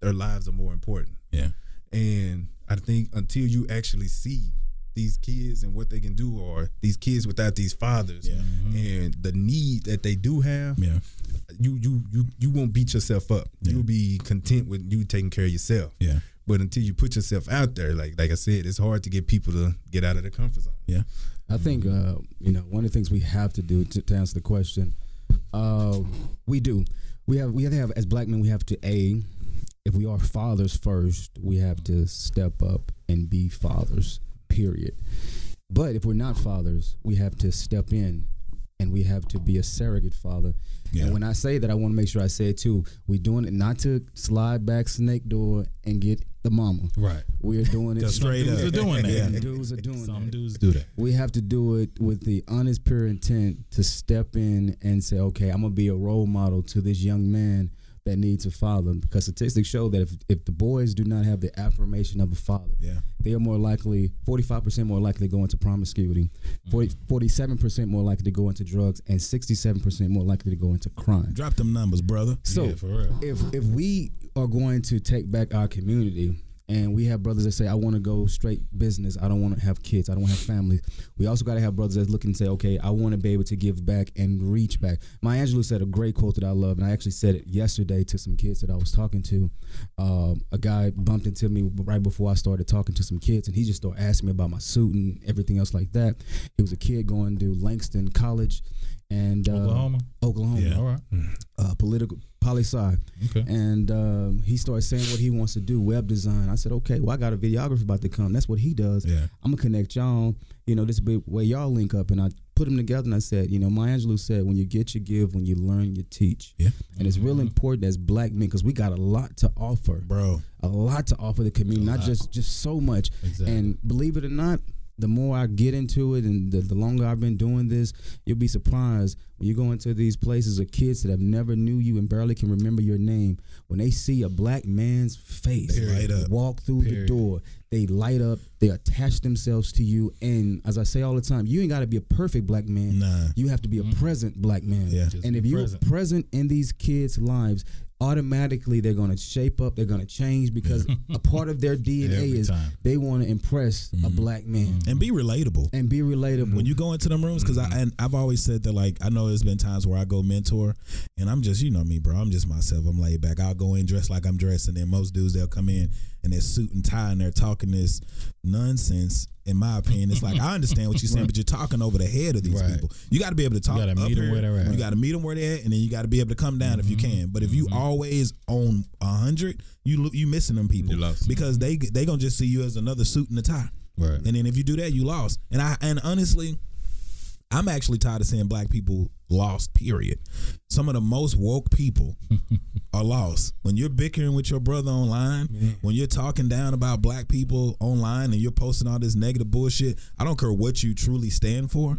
their lives are more important. Yeah. And I think until you actually see these kids and what they can do, or these kids without these fathers, Yeah. and the need that they do have, Yeah. you you you you won't beat yourself up. Yeah. You'll be content with you taking care of yourself. Yeah. But until you put yourself out there, like like I said, it's hard to get people to get out of their comfort zone. Yeah. I think uh, you know one of the things we have to do to, to answer the question. Uh, we do. We have we have to have as black men. We have to a. If we are fathers first, we have to step up and be fathers. Period. But if we're not fathers, we have to step in, and we have to be a surrogate father. Yeah. And when I say that, I want to make sure I say it too. We're doing it not to slide back snake door and get the mama. Right. We're doing it Just straight dudes are doing that. Yeah. Dudes are doing Some that. dudes do that. We have to do it with the honest, pure intent to step in and say, okay, I'm gonna be a role model to this young man that needs a father. Because statistics show that if, if the boys do not have the affirmation of a father, Yeah. they are more likely, 45% more likely to go into promiscuity, mm-hmm. 40, 47% more likely to go into drugs, and 67% more likely to go into crime. Drop them numbers, brother. So yeah, for real. if if we are going to take back our community and we have brothers that say I want to go straight business, I don't want to have kids, I don't want to have families. We also got to have brothers that's looking and say, okay, I want to be able to give back and reach back. Maya Angelou said a great quote that I love, and I actually said it yesterday to some kids that I was talking to. Um, a guy bumped into me right before I started talking to some kids, and he just started asking me about my suit and everything else like that. He was a kid going to Langston College. And uh, Oklahoma. Oklahoma, Yeah. All right. uh, political poli sci, Okay. and um, he started saying what he wants to do, web design. I said, okay, well, I got a videographer about to come. That's what he does. Yeah. I'm gonna connect y'all. You know, this is big way y'all link up, and I put them together. And I said, you know, Maya Angelou said, when you get, you give. When you learn, you teach. Yeah. And it's real important as black men because we got a lot to offer, Bro. a lot to offer the community, not just just so much. Exactly. And believe it or not, the more I get into it and the, the longer I've been doing this, you'll be surprised when you go into these places of kids that have never knew you and barely can remember your name. When they see a black man's face They light up. walk through Period. the door, they light up, they attach themselves to you, and as I say all the time, you ain't got to be a perfect black man. Nah. You have to be a mm-hmm. present black man. Yeah. Just and if you're present. present in these kids' lives, automatically they're gonna shape up. They're gonna change because a part of their DNA is time. they want to impress a mm-hmm. black man and be relatable. and be relatable. when you go into them rooms because I and I've always said that like I know there's been times where I go mentor and I'm just you know me bro I'm just myself I'm laid back I'll go in dressed like I'm dressed and then most dudes they'll come in in their suit and tie and they're talking this nonsense in my opinion it's like I understand what you're saying but you're talking over the head of these Right. people you got to be able to talk You gotta up meet 'em here. where they're at. you got to meet them where they're at and then you got to be able to come down if you mm-hmm. can but if you mm-hmm. always own a hundred you lo- you missing them people You lost. because they they gonna just see you as another suit and a tie Right. and then if you do that, you lost. And I and honestly, I'm actually tired of seeing black people lost. Period. Some of the most woke people are lost. When you're bickering with your brother online, when you're talking down about black people online, and you're posting all this negative bullshit, I don't care what you truly stand for.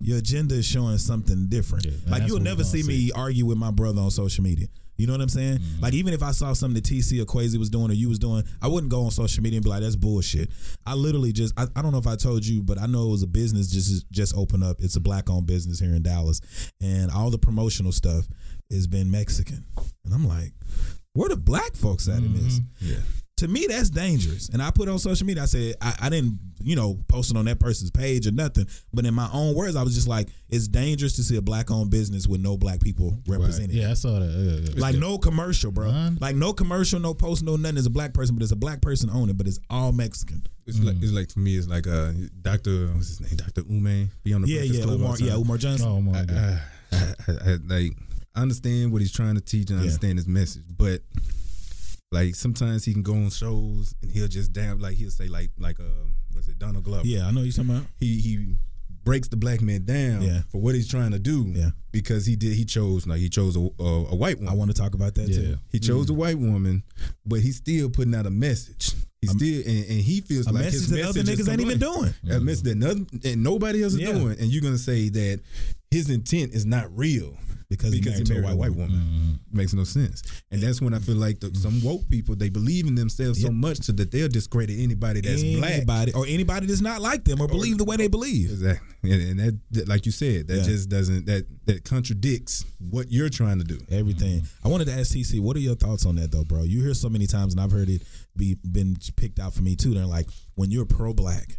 Your agenda is showing something different. Yeah, like you'll never gonna see me argue with my brother on social media. You know what I'm saying? Mm-hmm. Like even if I saw something that TC or Quasi was doing or you was doing, I wouldn't go on social media and be like, "That's bullshit." I literally just, I, I don't know if I told you, but I know it was a business just just open up. It's a black owned business here in Dallas, and all the promotional stuff has been Mexican, and I'm like, where the black folks at in this? Mm-hmm. Yeah. To me that's dangerous and i put it on social media i said I, I didn't you know post it on that person's page or nothing but in my own words i was just like it's dangerous to see a black owned business with no black people Right. represented Yeah, I saw that. Yeah, yeah. like no commercial bro None? like no commercial no post no nothing it's a black person but it's a black person owning it but it's all mexican It's like it's like to me. It's like uh, Doctor what's his name? Doctor Ume. Be on the yeah Breakfast yeah Club umar yeah time. umar johnson Oh my god. I, I, I, like I understand what he's trying to teach and I Yeah. understand his message, but like sometimes he can go on shows and he'll just damn like he'll say like like uh was it Donald Glover? yeah i know you're talking about He he breaks the black man down Yeah. for what he's trying to do. Yeah. Because he did he chose like he chose a, a, a white woman. i want to talk about that Yeah. too He chose a white woman, but he's still putting out a message. He still and, and he feels like message his that other message is niggas ain't even doing A message that none, and nobody else is Yeah. doing, and you're gonna say that his intent is not real because, he because married, to a white, woman. woman. Mm-hmm. Makes no sense, and that's when I feel like the, some woke people they believe in themselves so much so that they'll discredit anybody that's black. anybody or anybody that's not like them or believe the way they believe Exactly, and, and that, like you said, that Yeah. just doesn't that that contradicts what you're trying to do. everything. I wanted to ask TC, what are your thoughts on that though, bro? You hear so many times, and I've heard it be been picked out for me too. They're like, when you're pro-black,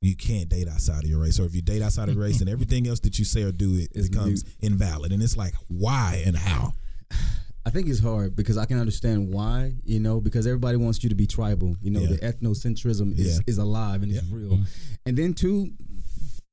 you can't date outside of your race, or if you date outside of your race, then everything else that you say or do it Is becomes invalid. And it's like, why and how? I think it's hard because I can understand why, you know, because everybody wants you to be tribal. You know, Yeah. the ethnocentrism is, Yeah. is alive and it's real. And then two,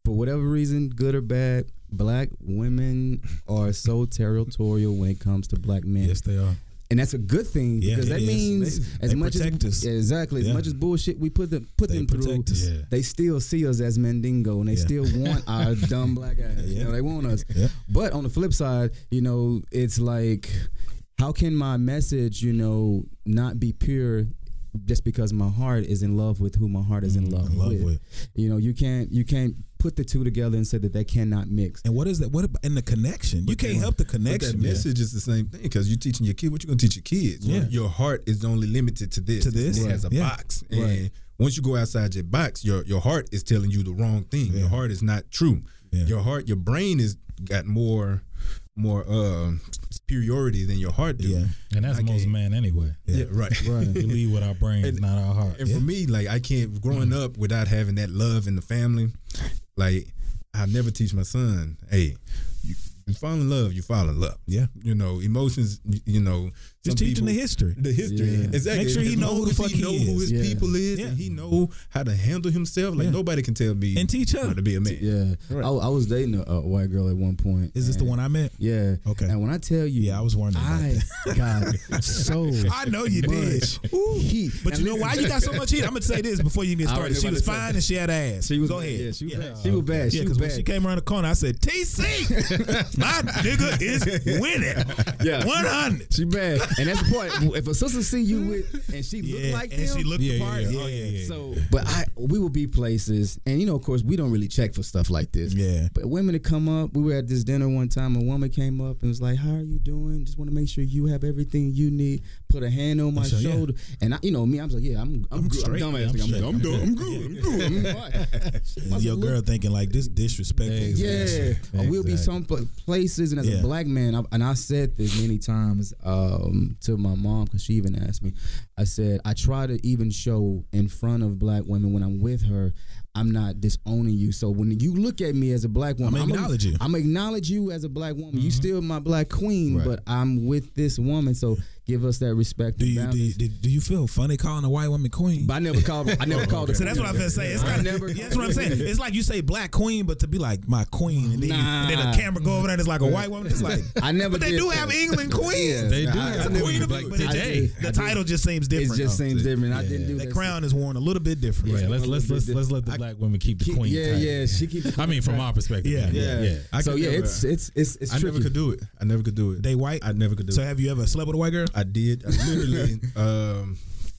for whatever reason, good or bad, black women are so territorial when it comes to black men. Yes, they are. And that's a good thing Yeah, because that means They- as they much as us. Yeah, exactly as much as bullshit we put them put They them through. Yeah. they still see us as Mandingo and they Yeah. still want our dumb black ass. Yeah. You know, they want us. Yeah. But on the flip side, you know, it's like, how can my message, you know, not be pure just because my heart is in love with who my heart is in love, Mm, in love with. with. You know, you can't you can't put the two together and say that they cannot mix. And what is that? What about and the connection? you But can't help the But that connection. man. message is the same thing because you're teaching your kid what you're gonna teach your kids. Yeah. Your heart is only limited to this. To this, It has a yeah. box. Right. And once you go outside your box, your your heart is telling you the wrong thing. Yeah. Your heart is not true. Yeah. Your heart, your brain is got more more uh superiority than your heart do. Yeah. And that's I most can't- men anyway. Yeah, right. Right. We lead with our brains, And- not our heart. And for me, like I can't growing Mm. up without having that love in the family, like I never teach my son, hey, you, you fall in love, you fall in love. Yeah. You know, emotions, you, you know, Just some teaching the history. the history. Yeah. Exactly. Make sure he know who the fuck he know who is. his Yeah. people is, Yeah. and he know how to handle himself. Like Yeah. nobody can tell me And teach her. how to be a man. Yeah, Right. I, I was dating a, a white girl at one point. Is this the one I met? Yeah. Okay. And when I tell you, Yeah, I was wondering about I got so. I know you did. Ooh. heat. But And you know why you got so much heat? I'm gonna say this before you get I started. She was to say- fine and she had ass. She was Go bad. ahead. Yeah, she was bad. She was bad. Yeah, because when bad. she came around the corner, I said, TC. My nigga is winning. Yeah. one hundred. She bad, and that's the point. If a sister see you with and she look Yeah, like and them, she looked Yeah, the yeah, part. yeah. Yeah, Oh, yeah, yeah. So, but I we will be places, and you know, of course, we don't really check for stuff like this. Yeah. But women that come up, we were at this dinner one time. A woman came up and was like, "How are you doing? Just want to make sure you have everything you need." Put a hand on my sure, yeah. shoulder, and I, you know me, I was like, "Yeah, I'm, I'm, good. straight. I'm dumb Yeah, ass. I'm I'm, straight. I'm, good. I'm good. I'm good. I'm fine." Your girl thinking like this disrespectful. Yeah, Exactly. we'll be some places, and as Yeah. a black man, I, and I said this many times um, to my mom because she even asked me. I said I try to even show in front of black women when I'm with her, I'm not disowning you. So when you look at me as a black woman, I'ma acknowledge you. I'm acknowledge you as a black woman. You mm-hmm. still my black queen, Right. but I'm with this woman. So give us that respect. Do and you do, you do, do you feel funny calling a white woman queen? but I never called. I never called her. So that's what I'm gonna. It's kind of never- that's what I'm saying. It's like you say black queen, but to be like my queen, and then, you- and then Nah. the camera go over there, and it's like a white woman. It's like I never. but they do that. have England queens. Yeah. They do I- have I never- queen of like but it- today. The title just seems different. It just though. seems different. I didn't do That that. crown is worn a little bit different. Yeah, let's let's let's bit let's let the black women keep the queen. Yeah, yeah. She keep. I mean, from our perspective. Yeah. yeah, yeah. I so yeah, never- it's it's it's it's I never could do it. I never could do it. They white. I never could do it. So have you ever slept with a white girl? I did. I literally. um,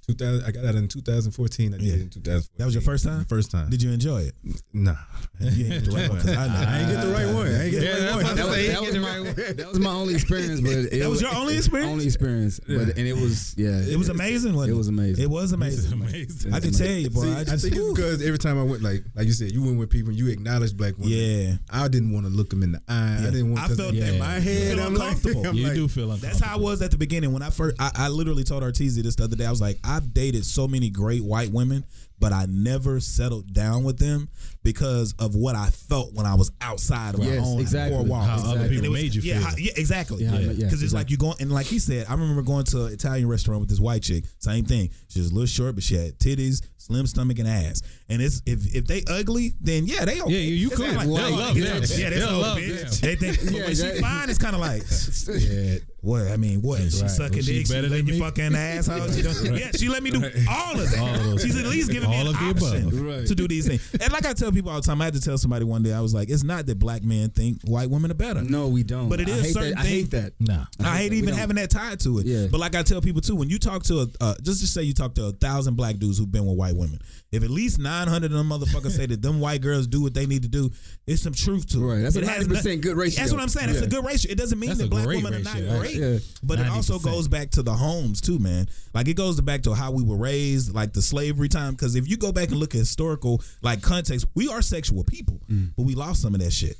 2000. I got out in 2014. I did Yeah. it in 2014. That was your first time? First time. Did you enjoy it? Nah. You ain't get the right one. 'cause I, know. I ain't get the right one. I ain't get Yeah, the right one. that was, that, was my, right that was my only experience, but it That was your only experience? Only experience, but and it was yeah, It was amazing. Wasn't It was amazing. It was amazing. amazing. I can tell you, boy. See, I I, think it's because every time I went, like like you said, you went with people, and you acknowledged black women. yeah. I didn't want to look them in the eye. Yeah. I didn't want. I 'cause felt in that. my You head. feel I'm uncomfortable. You do feel uncomfortable. That's how I was at the beginning when I first. I, I literally told Arteezy this the other day. I was like, I've dated so many great white women, but I never settled down with them because of what I felt when I was outside of my Yes, own exactly. four walls. How other people was- made you yeah, feel. how- yeah, exactly. Yeah, Because yeah, it's exactly. like you're going and like he said, I remember going to an Italian restaurant with this white chick. Same thing. She was a little short, but she had titties, slim stomach, and ass. And it's if if they ugly, then yeah, they okay. Yeah, you- you It's cool. kinda They'll love ugly. Yeah, that's They'll love bitch. them. They think, but Yeah, when she fine, it's kind of like. Yeah. What I mean, what she Right. sucking Was she dick, she better letting than you me? fuck in the asshole. She don't- Yeah, she let me do all of that. All of those She's at least giving me All an of the option above. To do these things. And like I tell people all the time, I had to tell somebody one day, I was like, it's not that black men think white women are better. No, we don't. But it is I hate certain that. I hate that. Nah. I hate even having that tied to it. Yeah. But like I tell people too, when you talk to a, uh, just to say you talk to a thousand black dudes who've been with white women, if at least nine hundred of them motherfuckers say that them white girls do what they need to do, it's some truth to it. Right. That's a It has 100% good ratio. That's what I'm saying. That's Yeah. a good ratio. It doesn't mean That's that black great women are not great. Yeah. but it also goes back to the homes too, man. Like it goes back to how we were raised, like the slavery time. Because if you go back and look at historical like context, we are sexual people, Mm. but we lost some of that shit.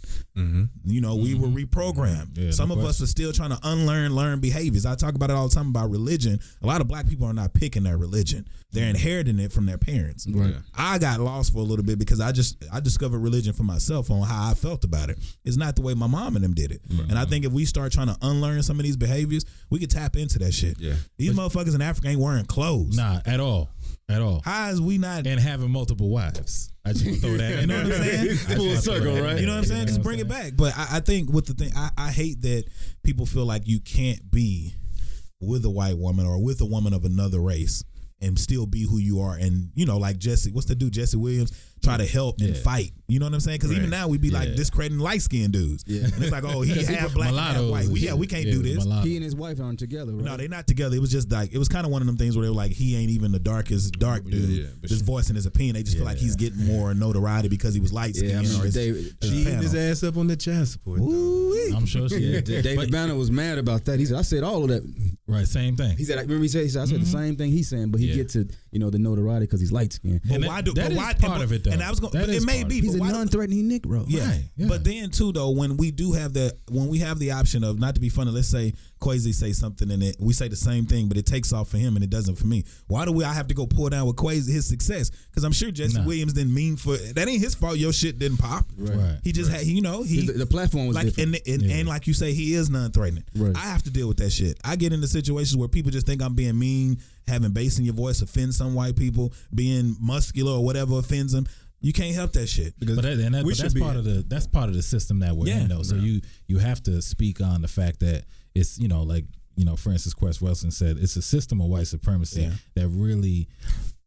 You know, we were reprogrammed. Mm-hmm. Yeah, Some no of us are still trying to unlearn learn behaviors. I talk about it all the time about religion. A lot of black people are not picking their religion; they're inheriting it from their parents. Right. I got lost for a little bit because I just I discovered religion for myself on how I felt about it. It's not the way my mom and them did it. And I think if we start trying to unlearn some of these behaviors, we could tap into that shit. Yeah. These motherfuckers in Africa ain't wearing clothes. Nah, at all. At all. How is we not? And having multiple wives. I just throw that in. You know what I'm saying? Just Full circle, right? You know what I'm saying? You Just what bring it back. But I, I think with the thing, I, I hate that people feel like you can't be with a white woman or with a woman of another race and still be who you are. And you know, like Jesse, what's the dude Jesse Williams try to help and Yeah. fight. You know what I'm saying? Because even now we'd be like discrediting light skinned dudes. Yeah. And it's like, oh, he half black, and half white. We, yeah, we can't Yeah, do this. mulatto. He and his wife aren't together, right? No, they're not together. It was just like it was kind of one of them things where they were like, he ain't even the darkest dark dude. yeah, but just she- voicing his opinion. They just feel like he's getting more notoriety because he was light skinned. Yeah, I or remember his- David. his She eating his ass up on the child support. Ooh-wee. I'm sure she Yeah, did. David But- Banner was mad about that. He said, "I said all of that." Right, same thing. He said, "I remember he said, he said I said the mm-hmm. same thing he's saying, but he Yeah. get to you know the notoriety because he's light skinned. But And why do? that but is why, part and, of it, though. And I was going. That It may be. He's but a non-threatening Negro. Yeah. Right, yeah. But then too though, when we do have the when we have the option of not to be funny, let's say Quasi say something and it we say the same thing, but it takes off for him and it doesn't for me. Why do we I have to go pull down with Quasi his success? Because I'm sure Jesse Nah. Williams didn't mean for that ain't his fault. Your shit didn't pop. Right. He just had you know he the, the platform was like different. and, and, and like you say, he is non-threatening. Right. I have to deal with that shit. I get into situations where people just think I'm being mean, having bass in your voice offends some white people, being muscular or whatever offends them. You can't help that shit. Because But, that, and that, but that's be- part of the that's part of the system that we're Yeah. in though. So you you have to speak on the fact that it's you know like you know Frances Cress Welsing said it's a system of white supremacy Yeah. that really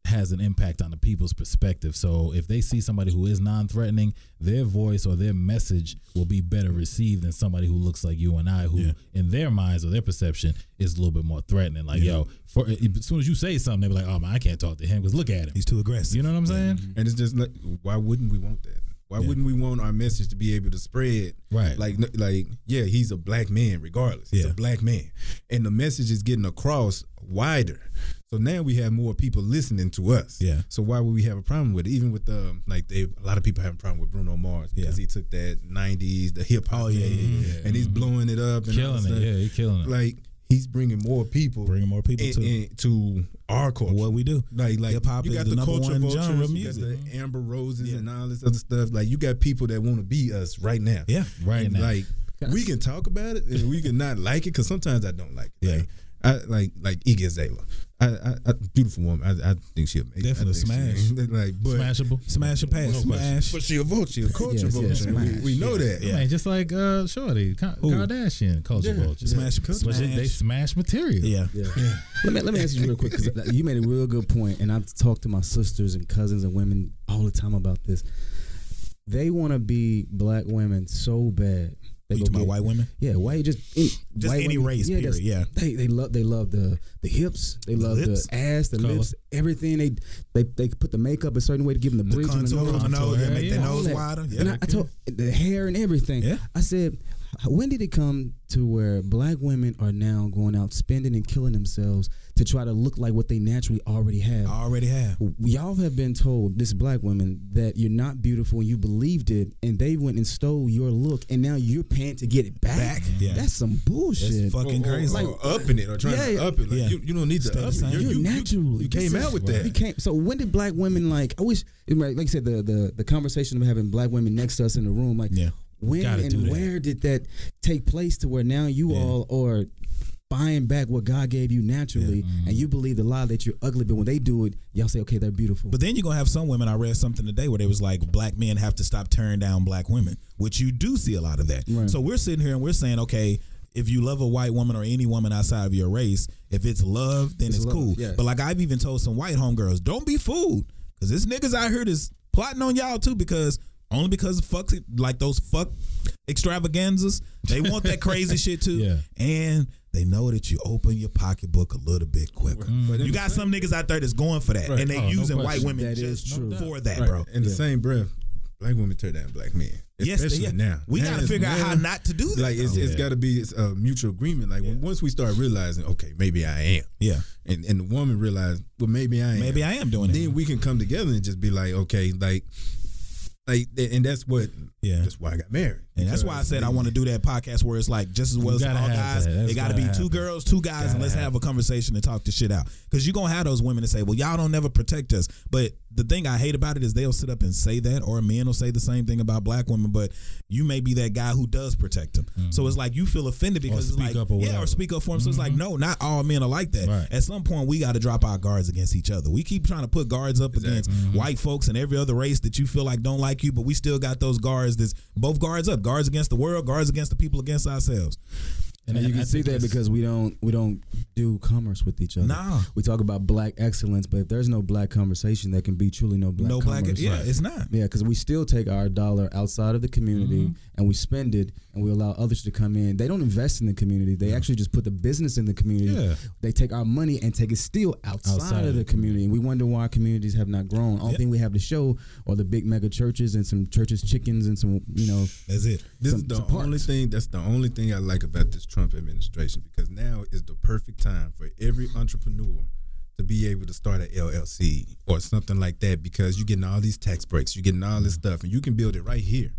has an impact on the people's perspective. So if they see somebody who is non-threatening, their voice or their message will be better received than somebody who looks like you and I, who Yeah. in their minds or their perception is a little bit more threatening. Like, yo, for as soon as you say something, they be like, "Oh man, I can't talk to him because look at him." He's too aggressive. You know what I'm saying? And it's just like, why wouldn't we want that? Why Yeah. wouldn't we want our message to be able to spread? Right. Like, like, yeah, he's a black man, regardless. He's Yeah. a black man, and the message is getting across wider. So now we have more people listening to us. Yeah. So why would we have a problem with it? Even with the like, they a lot of people have a problem with Bruno Mars because Yeah. he took that '90s, the hip hop, Oh, yeah, yeah, yeah, and he's blowing it up and killing it. Yeah, he killing it. Like he's bringing more people, Bringing more people in- to- in- to our culture. what we do. Like like Hip-hop you is got the the, number culture one vultures, genre of you got the Amber Roses Yeah. and all this other stuff. Like you got people that want to be us right now. Yeah. Right And, now. Like we can talk about it and we can not like it because sometimes I don't like it. Yeah. Like, I like like Iggy Azalea. I, I, I beautiful woman. I, I think she amazing. Definitely smash. think she- like, but Smashable. Smash a pass. No. Smash. but she a vulture, she a culture Yes, yes, vulture. smash. we, we know that. Yeah. Man, just like uh, Shorty, Ka- Who? Kardashian, culture Yeah. vulture. Smash. But they, they Smash. smash material. Yeah. Yeah. Let me let me ask you real quick because you made a real good point, and I've talked to my sisters and cousins and women all the time about this. They want to be black women so bad. They You talking about get- white women? Yeah, white just any, Just any women. race, that's- period, yeah. they they love they love the the hips, they love lips, the ass, the color. lips, everything. They they they put the makeup a certain way to give them the bridge the contour on the nose, Contour, yeah, make yeah. their nose wider. Yeah. and I, I told the hair and everything. Yeah. I said, when did it come to where black women are now going out spending and killing themselves to try to look like what they naturally already have? I already have. Y'all have been told, this black woman, that you're not beautiful and you believed it, and they went and stole your look, and now you're paying to get it back. Back, yeah. That's some bullshit. That's fucking Or, or, crazy. or upping it or trying Yeah, to yeah. up it. Like Yeah. you, you don't need to Stay up it. You, You're you, natural. You, you came out is- with that. You came, so when did black women like? I wish, like you said, the the the conversation of having black women next to us in the room, like Yeah. When Gotta and where did that take place to where now you Yeah. all are buying back what God gave you naturally, and you believe the lie that you're ugly, but when they do it, y'all say, okay, they're beautiful. But then you're gonna have some women. I read something today where they was like, black men have to stop turning down black women, which you do see a lot of that. Right. So we're sitting here and we're saying, okay, if you love a white woman or any woman outside of your race, if it's love, then it's, It's love, cool. yeah. But like I've even told some white homegirls, don't be fooled, because this niggas out here that's plotting on y'all too, because only because of fuck like those fuck extravaganzas, they want that crazy shit too, Yeah. and they know that you open your pocketbook a little bit quicker. In You got some niggas out there that's going for that, Right. and they Oh, no using white women That just for that, Right. bro. In the Yeah. same breath, black women turn down black men. Yes, they- Especially yeah. now. We got to figure out how not to do that. Like it's, it's got to be it's a mutual agreement. Like when, once we start realizing, okay, maybe I am, yeah, and and the woman realize, well, maybe I am. maybe I am doing Then it. Then we can come together and just be like, okay, like, like, and that's what. Yeah. That's why I got married. And that's why I said I want to do that podcast where it's like just as well as all guys. It got to gotta be two girls, two guys, and let's have a conversation and talk the shit out. Because you're gonna have those women that say, "Well, y'all don't never protect us." But the thing I hate about it is they'll sit up and say that, or men will say the same thing about black women. But you may be that guy who does protect them. So it's like you feel offended because it's like, yeah, or speak up for them. So it's like, no, not all men are like that. Right. At some point, we got to drop our guards against each other. We keep trying to put guards up against white folks and every other race that you feel like don't like you, but we still got those guards. That's both guards up, guards against the world, guards against the people, against ourselves. And I- you can I see that because we don't we don't do commerce with each other. Nah. we talk about black excellence, but if there's no black conversation, there can be truly no black no black, commerce. yeah, it's not. Yeah, because we still take our dollar outside of the community Mm-hmm. and we spend it and we allow others to come in. They don't invest in the community. They actually just put the business in the community. Yeah. They take our money and take it still outside, Outside of of the the community. And we wonder why communities have not grown. Only Yep. thing we have to show are the big mega churches and some churches chickens and some, you know, That's it. This some- is the some parts. only thing. That's the only thing I like about this Trump administration because now is the perfect time for every entrepreneur to be able to start an LLC or something like that because you're getting all these tax breaks, you're getting all this stuff, and you can build it right here.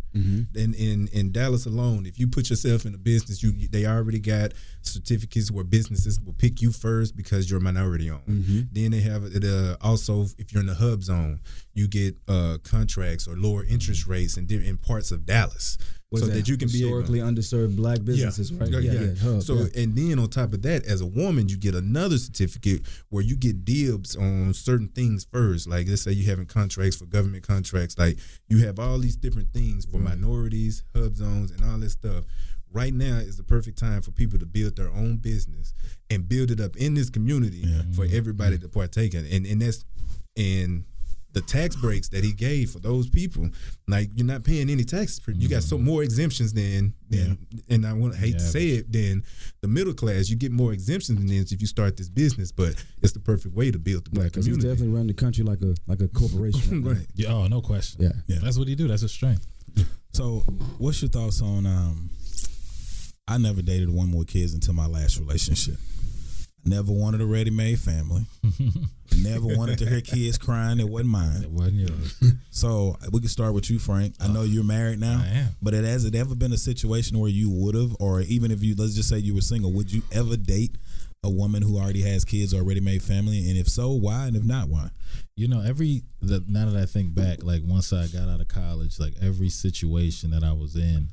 In in in Dallas alone, if you put yourself in a business, you they already got certificates where businesses will pick you first because you're minority owned. Then they have it uh, also if you're in the hub zone, you get uh, contracts or lower interest rates in different parts of Dallas, so is that you can be able, historically underserved black businesses, right? yeah, yeah. hub, so yeah. and then on top of that, as a woman, you get another certificate where you get dibs on certain things first. Like let's say you having contracts for government contracts, like you have all these different things for minorities, hub zones, and all this stuff. Right now is the perfect time for people to build their own business and build it up in this community for everybody to partake in. And and that's and the tax breaks that he gave for those people, like you're not paying any taxes. for- You got so more exemptions than, than and I want to hate to say it, than the middle class. You get more exemptions than this if you start this business, but it's the perfect way to build the Right, black because he's community. definitely running the country like a like a corporation. Right. Yeah, oh, no question. Yeah. Yeah. That's what he do. That's his strength. So, what's your thoughts on? Um, I never dated one more kids until my last relationship. Never wanted a ready-made family. never wanted to hear kids crying. It wasn't mine. It wasn't yours. So we can start with you, Frank. I know you're married now, I am. but it has it ever been a situation where you would have, or even if you let's just say you were single, would you ever date a woman who already has kids or ready-made family? And if so, why? And if not, why? You know, every the, now that I think back, like once I got out of college, like every situation that I was in,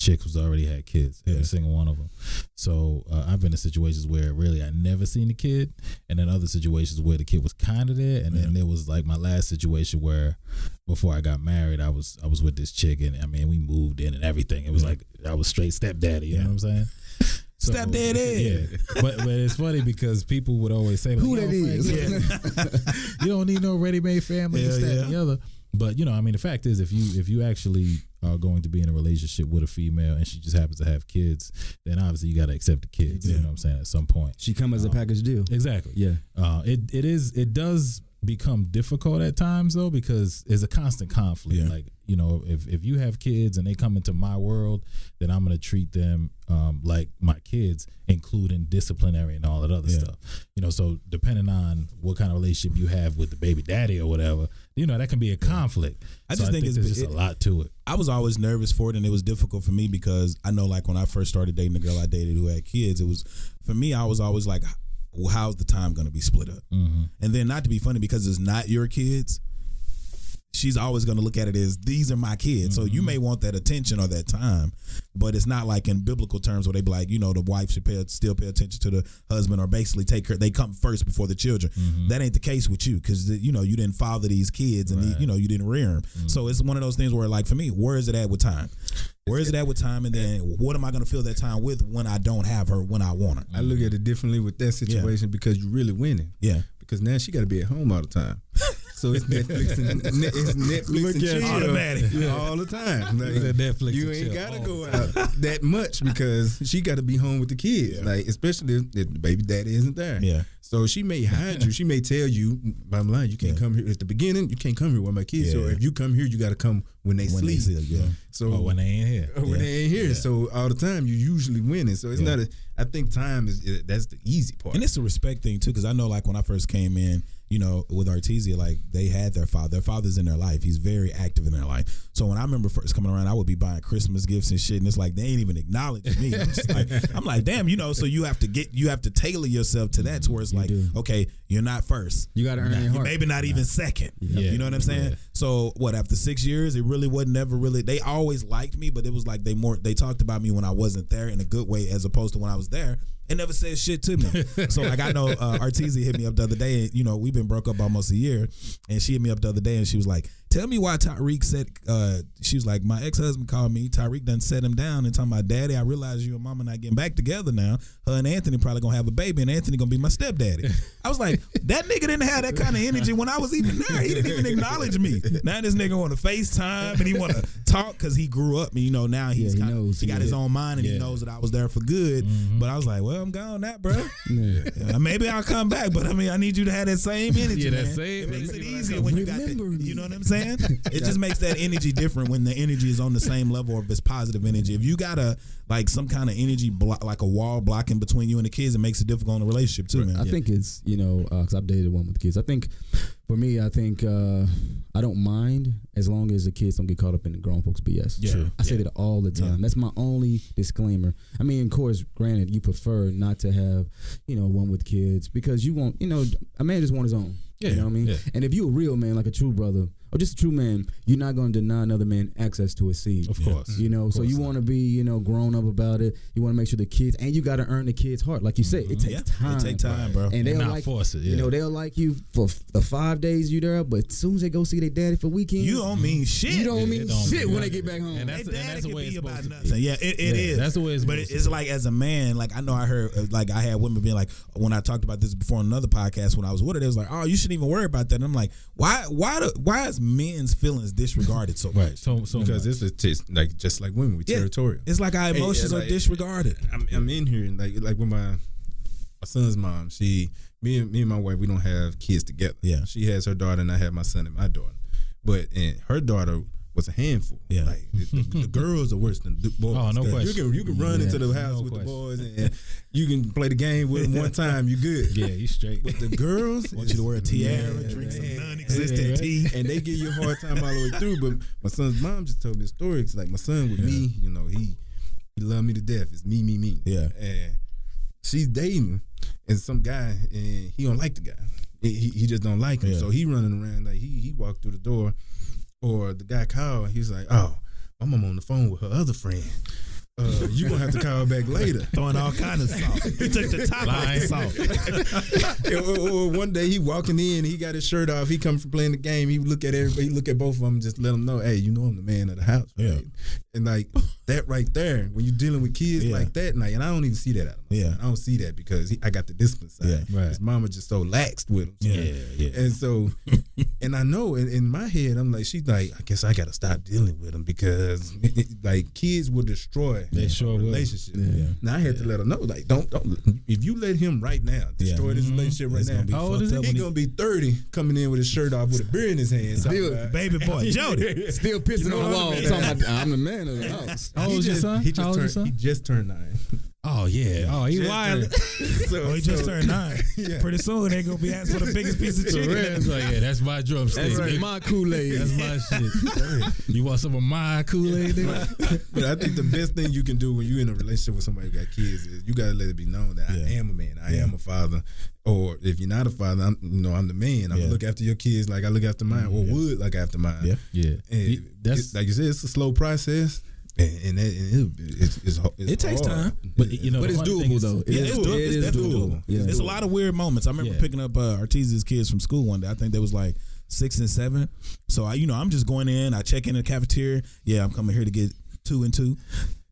chicks was already had kids, every Yeah. single one of them. So uh, I've been in situations where really I never seen the kid, and then other situations where the kid was kind of there, and then there was like my last situation where before I got married, I was I was with this chick, and I mean we moved in and everything. It was like I was straight stepdaddy. You know what I'm saying? So, Stepdaddy. Yeah, but but it's funny because people would always say, like, Who "Yo, that Frank, is? yeah. you don't need no ready-made family, this, Yeah, that, yeah. and the other. But you know, I mean, the fact is, if you if you actually are going to be in a relationship with a female and she just happens to have kids, then obviously you got to accept the kids. You know what I'm saying? At some point, She come as a package deal. exactly. Yeah. Uh, it it is it does become difficult at times though because it's a constant conflict. Yeah. Like you know, if if you have kids and they come into my world, then I'm gonna treat them um, like my kids, including disciplinary and all that other Yeah. stuff. You know, so depending on what kind of relationship you have with the baby daddy or whatever, you know, that can be a conflict. I So just think it's- there's just it- a lot to it. I was always nervous for it, and it was difficult for me because I know, like when I first started dating the girl I dated who had kids, it was for me. I was always like, well, "How's the time going to be split up?" Mm-hmm. And then, not to be funny, because it's not your kids, she's always going to look at it as these are my kids. So Mm-hmm. you may want that attention or that time, but it's not like in biblical terms where they be like, you know, the wife should pay still pay attention to the husband or basically take care. They come first before the children. Mm-hmm. That ain't the case with you because you know you didn't father these kids and you know you didn't rear them. Mm-hmm. So it's one of those things where, like for me, where is it at with time? Where is it at with time? And then what am I going to fill that time with when I don't have her when I want her? I look at it differently with that situation because you're really winning. Yeah. Because now she got to be at home all the time. So it's Netflix and it's Netflix Look and chill. Automatic. Yeah, all the time. Like, Netflix you ain't gotta go out that much because she got to be home with the kids. Like especially if the baby daddy isn't there. Yeah. So she may hide you. She may tell you, bottom line, you can't Yeah. come here at the beginning. You can't come here with my kids. So Yeah. if you come here, you got to come when they When they sleep. sleep, yeah. So Or when they ain't here. or when Yeah. they ain't here. So all the time you usually winning. So it's not a. I think time is is- that's the easy part. And it's a respect thing too, because I know like when I first came in, you know, with Artesia, like they had their father. Their father's in their life. He's very active in their life. So when I remember first coming around, I would be buying Christmas gifts and shit, and it's like they ain't even acknowledging me. I'm like, I'm like, damn, you know. So you have to get, you have to tailor yourself to that, to where it's like, do. okay, you're not first. You got to earn their You're heart. maybe not even second. Yeah. You know what I'm saying? Yeah. So what after six years, it really wasn't never really. They always liked me, but it was like they more they talked about me when I wasn't there in a good way, as opposed to when I was there. And never said shit to me. so like I know uh, Artesia hit me up the other day. And, you know we've been broke up almost a year, and she hit me up the other day, and she was like, "Tell me why Tyreek said." Uh, she was like, "My ex husband called me. Tyreek done set him down and talking about daddy. I realize you and mama not getting back together now. Her and Anthony probably gonna have a baby, and Anthony gonna be my stepdaddy." I was like, "That nigga didn't have that kind of energy when I was even there. He didn't even acknowledge me. Now this nigga want to FaceTime and he want to talk because he grew up. And, you know, now he's he kind of knows, he got yeah. his own mind and he knows that I was there for good. But I was like, well, I'm gone now, bro. Yeah. Yeah, maybe I'll come back, but I mean, I need you to have that same energy. Yeah, that man. same It makes it energy when I easier when you got that. You know what I'm saying? It just makes that energy different when the energy is on the same level of its positive energy. If you got a like some kind of energy block, like a wall blocking between you and the kids, it makes it difficult in a relationship too, man. I think it's you know because I've dated one with kids. I think for me, I think uh, I don't mind as long as the kids don't get caught up in the grown folks BS. Yeah. True. I say that all the time. Yeah. That's my only disclaimer. I mean, of course, granted, you prefer not to have you know one with kids because you want you know a man just want his own. Yeah, you know what I mean. yeah. And if you're a real man, like a true brother, or just a true man, you're not going to deny another man access to a seed. Of course. You know, so you want to be, you know, grown up about it. You want to make sure the kids, and you got to earn the kids' heart. Like you said, it takes Yeah, it time. take time, bro. And And they'll not like, force it, Yeah. You know, they'll like you for f- the five days you're there, but as soon as they go see their daddy for weekend, You don't mean shit. you don't Yeah, mean don't shit mean when they get back home. And that's, and that's the way be it's about supposed to be. nothing. Yeah, it, it Yeah, is. that's the way it's But it's to like as a man, like I know I heard, uh, like I had women being like, when I talked about this before on another podcast when I was with her, they was like, "Oh, you shouldn't even worry about that." And I'm like, "Why? Why? Why is men's feelings disregarded so much? Right. So, so because much. it's a t- like just like women, we Yeah. territorial. It's like our Hey, emotions yeah, are disregarded. I'm, I'm in here and like like with my my son's mom. She me and me and my wife we don't have kids together. Yeah. she has her daughter and I have my son and my daughter. But and her daughter was a handful. Yeah. like the, the, the girls are worse than the boys. Oh, no question. You can you can run Yeah. into the house No with question. the boys and you can play the game with them one time. You good. yeah, you straight. But the girls I want you to wear a tiara, Man, drink some non-existent Yeah. tea. and they give you a hard time all the way through. But my son's mom just told me a story. It's like my son with me, you know, he he loved me to death. It's me, me, me. Yeah. And she's dating and some guy and he don't like the guy. He, he, he just don't like him. Yeah. So he running around like he he walked through the door or the guy called. He's like, oh, my mom on the phone with her other friend. Uh, you gonna have to call back later. Throwing all kind of salt. He took the top off the salt. or, or- or one day he walking in, he got his shirt off. He come from playing the game. He look at everybody. He look at both of them, just let them know, hey, you know I'm the man of the house. Right? Yeah. And like that right there, when you're dealing with kids Yeah. like that, like, and I don't even see that out of my Yeah. son. I don't see that because he, I got the discipline side. Yeah. Right. His mama just so laxed with him. So- Yeah, yeah. And so, and I know in, in my head, I'm like, she's like, I guess I got to stop dealing with him because it- it- like kids will destroy They sure a will. relationship. Now I had to let her know, like, don't don't if you let him right now destroy this mm-hmm. relationship right It's gonna be now. How old is he? up He gonna be thirty, coming in with his shirt off with a beer in his hand. Still, Baby boy, Jody. Still pissing on the wall, talking about I'm the man of the house. How He old is your just- son? He just How old is your turned. He just turned nine. Oh yeah. Oh, he Just wild. so, Oh, he just so- turned nine. Yeah. Pretty soon they gonna be asking for the biggest piece of chicken. It's like, yeah, that's my drumstick. That's nigga. my Kool Aid. That's my shit. you want some of my Kool Aid? nigga? But I think the best thing you can do when you're in a relationship with somebody who got kids is you gotta let it be known that I am a man, I Yeah. am a father. Or if you're not a father, I'm you know I'm the man. I'm Yeah. gonna look after your kids like I look after mine, or would like after mine. Yeah. Yeah. And that's it- like you said, it's a slow process, and, and, it, and it, it's, it's, it's It takes hard. time. but you know, But it's doable though. It Yeah, is it's doable. doable. It It's definitely doable. doable. Yeah. It's a lot of weird moments. I remember Yeah. picking up uh, Arteeza's kids from school one day. I think they was like six and seven. So I, you know, I'm just going in. I check in the cafeteria. Yeah, I'm coming here to get two and two.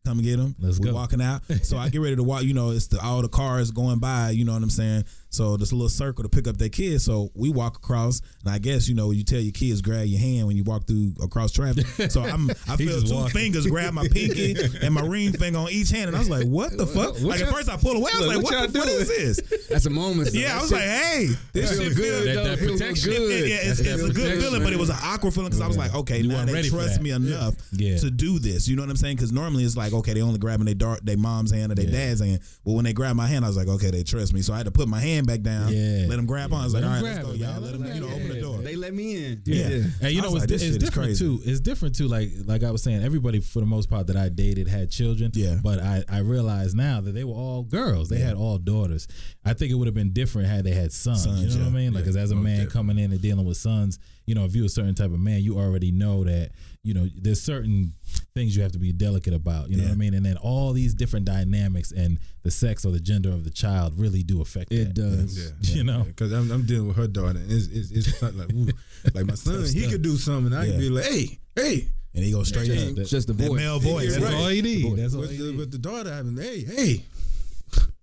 Come and get them. Let's We're go. walking out. So I get ready to walk. You know, it's the all the cars going by. You know what I'm saying? So there's a little circle to pick up their kids. So we walk across, and I guess you know you tell your kids grab your hand when you walk through across traffic. So I'm I feel just two walking. fingers grab my pinky and my ring finger on each hand, and I was like, "What the fuck?" Like at first I pull away. I was Look, like, what "What, y'all the, what is doing? this?" That's a moment. though. Yeah, I was shit- like, "Hey, this that shit feel good. That- that protection. good. Yeah, yeah, it's, it's a good protection, feeling, but it was an awkward feeling because I was like, okay, You now they trust me enough Yeah. to do this. You know what I'm saying? Because normally it's like, okay, they only grabbing their dar- their mom's hand or their dad's hand. But when they grab my hand, I was like, okay, they trust me. So I had to put my hand back down, Yeah. let them grab on. I was Let like, all right, let's go, it, y'all. Let Let them, you know, open the door. They let me in. Yeah. And you know, was it's, like, it's different too. It's different too. Like like I was saying, everybody for the most part that I dated had children. Yeah. But I I realize now that they were all girls. They had all daughters. I think it would have been different had they had sons. Sons, you know what I yeah. mean? Like, 'cause as a man coming in and dealing with sons, you know, if you're a certain type of man, you already know that you know there's certain things you have to be delicate about. You know Yeah. what I mean? And then all these different dynamics and the sex or the gender of the child really do affect It that. does. Yeah. You know. because I'm, I'm dealing with her daughter, and it's it's, it's like ooh, like my son, he could do something. I Yeah. could be like, hey, hey, And he goes straight Yeah. up. It's just the That voice. male voice. Yeah, That's right. all you need. That's all with you the, need. with the daughter having, hey, hey,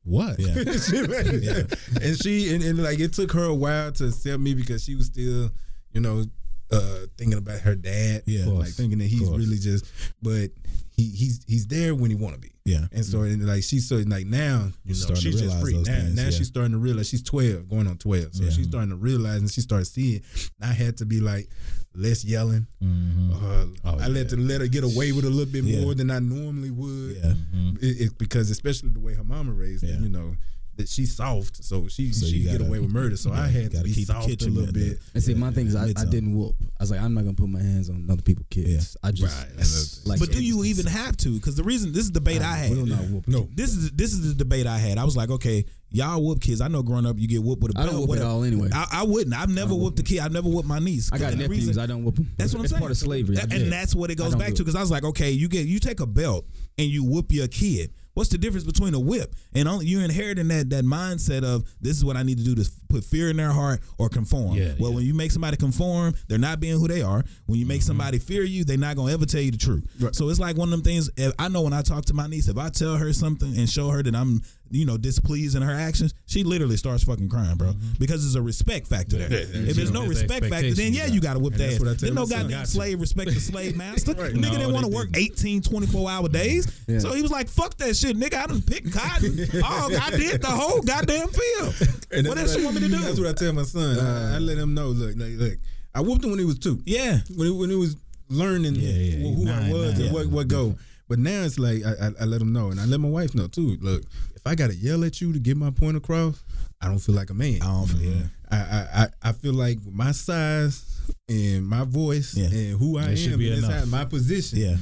What? Yeah. yeah. And she and, and like it took her a while to accept me because she was still, you know, uh thinking about her dad. Yeah. Like thinking that he's really just but he he's he's there when he wanna be. Yeah. And so and like she's so like now, you know, Starting to she's just free. Now, things, now yeah. she's starting to realize she's twelve, going on twelve. So Yeah. she's starting to realize and she started seeing. I had to be like less yelling. Mhm. Uh, Oh, I let yeah. to let her get away with a little bit more than I normally would. Yeah. It, it's because especially the way her mama raised her, you know, that she's soft, so she So she get gotta- away with murder. So I had to be keep the soft a little in bit. And see, Yeah, my thing is, I, I didn't whoop. I was like, I'm not gonna put my hands on other people's kids. Yeah. I just Right. like. but do you even have to? Because the reason this is the debate I had. Will not whoop. No, This is this is the debate I had. I was like, okay, y'all whoop kids. I know growing up, you get whooped with a belt. don't whoop at whatever. all anyway. I, I wouldn't. I've never whooped a kid. I've never whooped my niece. I got nephews. reason- I don't whoop them. that's what I'm saying. part of slavery. I And, that's what it goes back to. Because I was like, okay, you get you take a belt and you whoop your kid. What's the difference between a whip and only you're inheriting that that mindset of this is what I need to do to put fear in their heart or conform. Yeah, well, yeah. when you make somebody conform, they're not being who they are. When you make Mm-hmm. somebody fear you, they're not gonna ever tell you the truth. So it's like one of them things. If I know when I talk to my niece, if I tell her something and show her that I'm you know displeased in her actions, she literally starts fucking crying, bro, because there's a respect factor there. if there's Mm-hmm. No there's respect factor, then yeah, you gotta whip that. I Then no goddamn slave respect the slave master. Right. Nigga No, didn't want to work didn't. 18, 24 hour days. Yeah. So he was like, fuck that shit, nigga. I done picked cotton. oh, I did the whole goddamn field. And What else you want me to do? That's what I tell my son. I, I uh, let him know. Look, like, look. I whooped him when he was two. Yeah. When he, when he was learning Yeah, yeah, who, nine, I was nine. and what what go. But now it's like I, I, I let him know, and I let my wife know too. Look, if I gotta yell at you to get my point across, I don't feel like a man. I don't yeah. I, I, I feel like my size and my voice Yeah. and who I should am and this enough. how- my position. Yeah.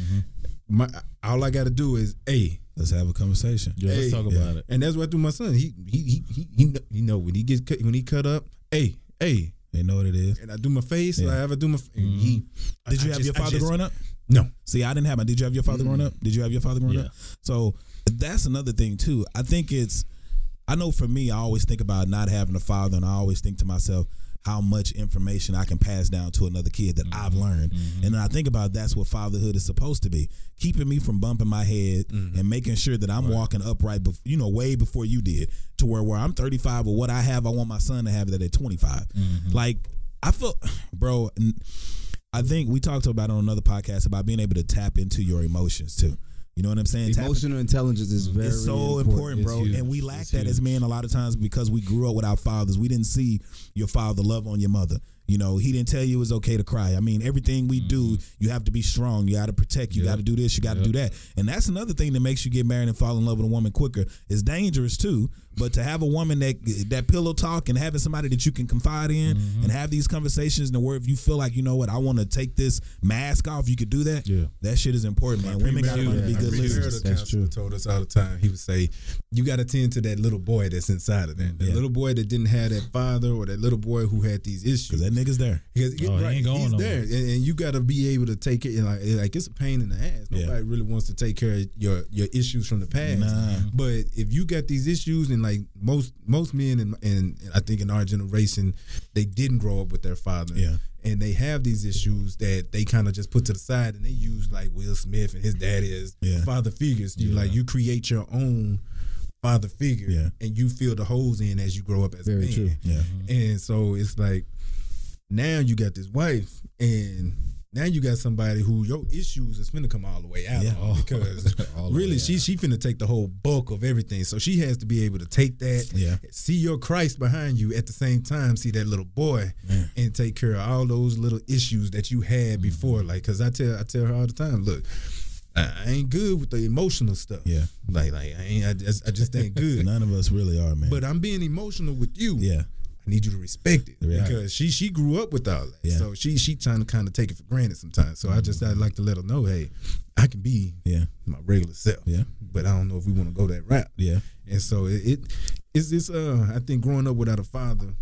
My all I got to do is a. Let's have a conversation. Yeah, let's talk about it. And that's what I do. My son, he he he he, he know, you know when he gets cut, when he cut up, hey hey, They know what it is. and I do my face. Yeah. I ever do my. and He mm-hmm. Did you I have just- your father just- growing up? No. See, I didn't have my. Did you have your father growing mm-hmm. up? Did you have your father growing Yeah. up? So that's another thing too. I think it's. I know for me, I always think about not having a father, and I always think to myself how much information I can pass down to another kid that I've mm-hmm. learned. Mm-hmm. And then I think about that's what fatherhood is supposed to be, keeping me from bumping my head mm-hmm. and making sure that I'm walking upright, bef- you know, way before you did, to where where I'm 35 or what I have, I want my son to have that at 25. Like I feel, bro. I think we talked about it on another podcast about being able to tap into your emotions too. You know what I'm saying? Emotional intelligence is mm-hmm. very it's so important, It's bro. And we lack It's that as men a lot of times because we grew up without fathers. We didn't see your father love on your mother. You know, he didn't tell you it was okay to cry. I mean, everything we do, mm-hmm. you have to be strong. You got to protect. You got to do this. You got to do that. And that's another thing that makes you get married and fall in love with a woman quicker. It's dangerous too. But to have a woman that that pillow talk and having somebody that you can confide in mm-hmm. and have these conversations and where if you feel like you know what I want to take this mask off, you could do that. Yeah. that shit is important, man. Women got to learn to be My good premarital listeners. counselor told us all the time. He would say, "You got to tend to that little boy that's inside of that. The Yeah. little boy that didn't have that father, or that little boy who had these issues. Cause that nigga's there. Because Oh, he ain't going he's nowhere. there, and, and you got to be able to take it. Like, like it's a pain in the ass. Yeah. Nobody really wants to take care of your your issues from the past. Nah. But if you got these issues, and like most most men, and and I think in our generation, they didn't grow up with their father. Yeah. And they have these issues that they kind of just put to the side, and they use like Will Smith and his daddy as Yeah. father figures. You like you create your own father figure, Yeah. and you fill the holes in as you grow up as Very a man. true. Yeah. And so it's like now you got this wife, and now you got somebody who your issues is finna come all the way out Yeah. because All really she she finna take the whole bulk of everything. So she has to be able to take that, Yeah. see your Christ behind you at the same time, see that little boy, and take care of all those little issues that you had before. Mm-hmm. Like, cause I tell I tell her all the time, look. I I ain't good with the emotional stuff. Yeah. like like I ain't. I just, I just ain't good. None of us really are, man. But I'm being emotional with you. yeah, I need you to respect it because she she grew up with all that. Yeah. So she she trying to kind of take it for granted sometimes. So I just I'd like to let her know, hey, I can be yeah, my regular self. Yeah. But I don't know if we want to go that route. yeah. And so it, it it's this uh I think growing up without a father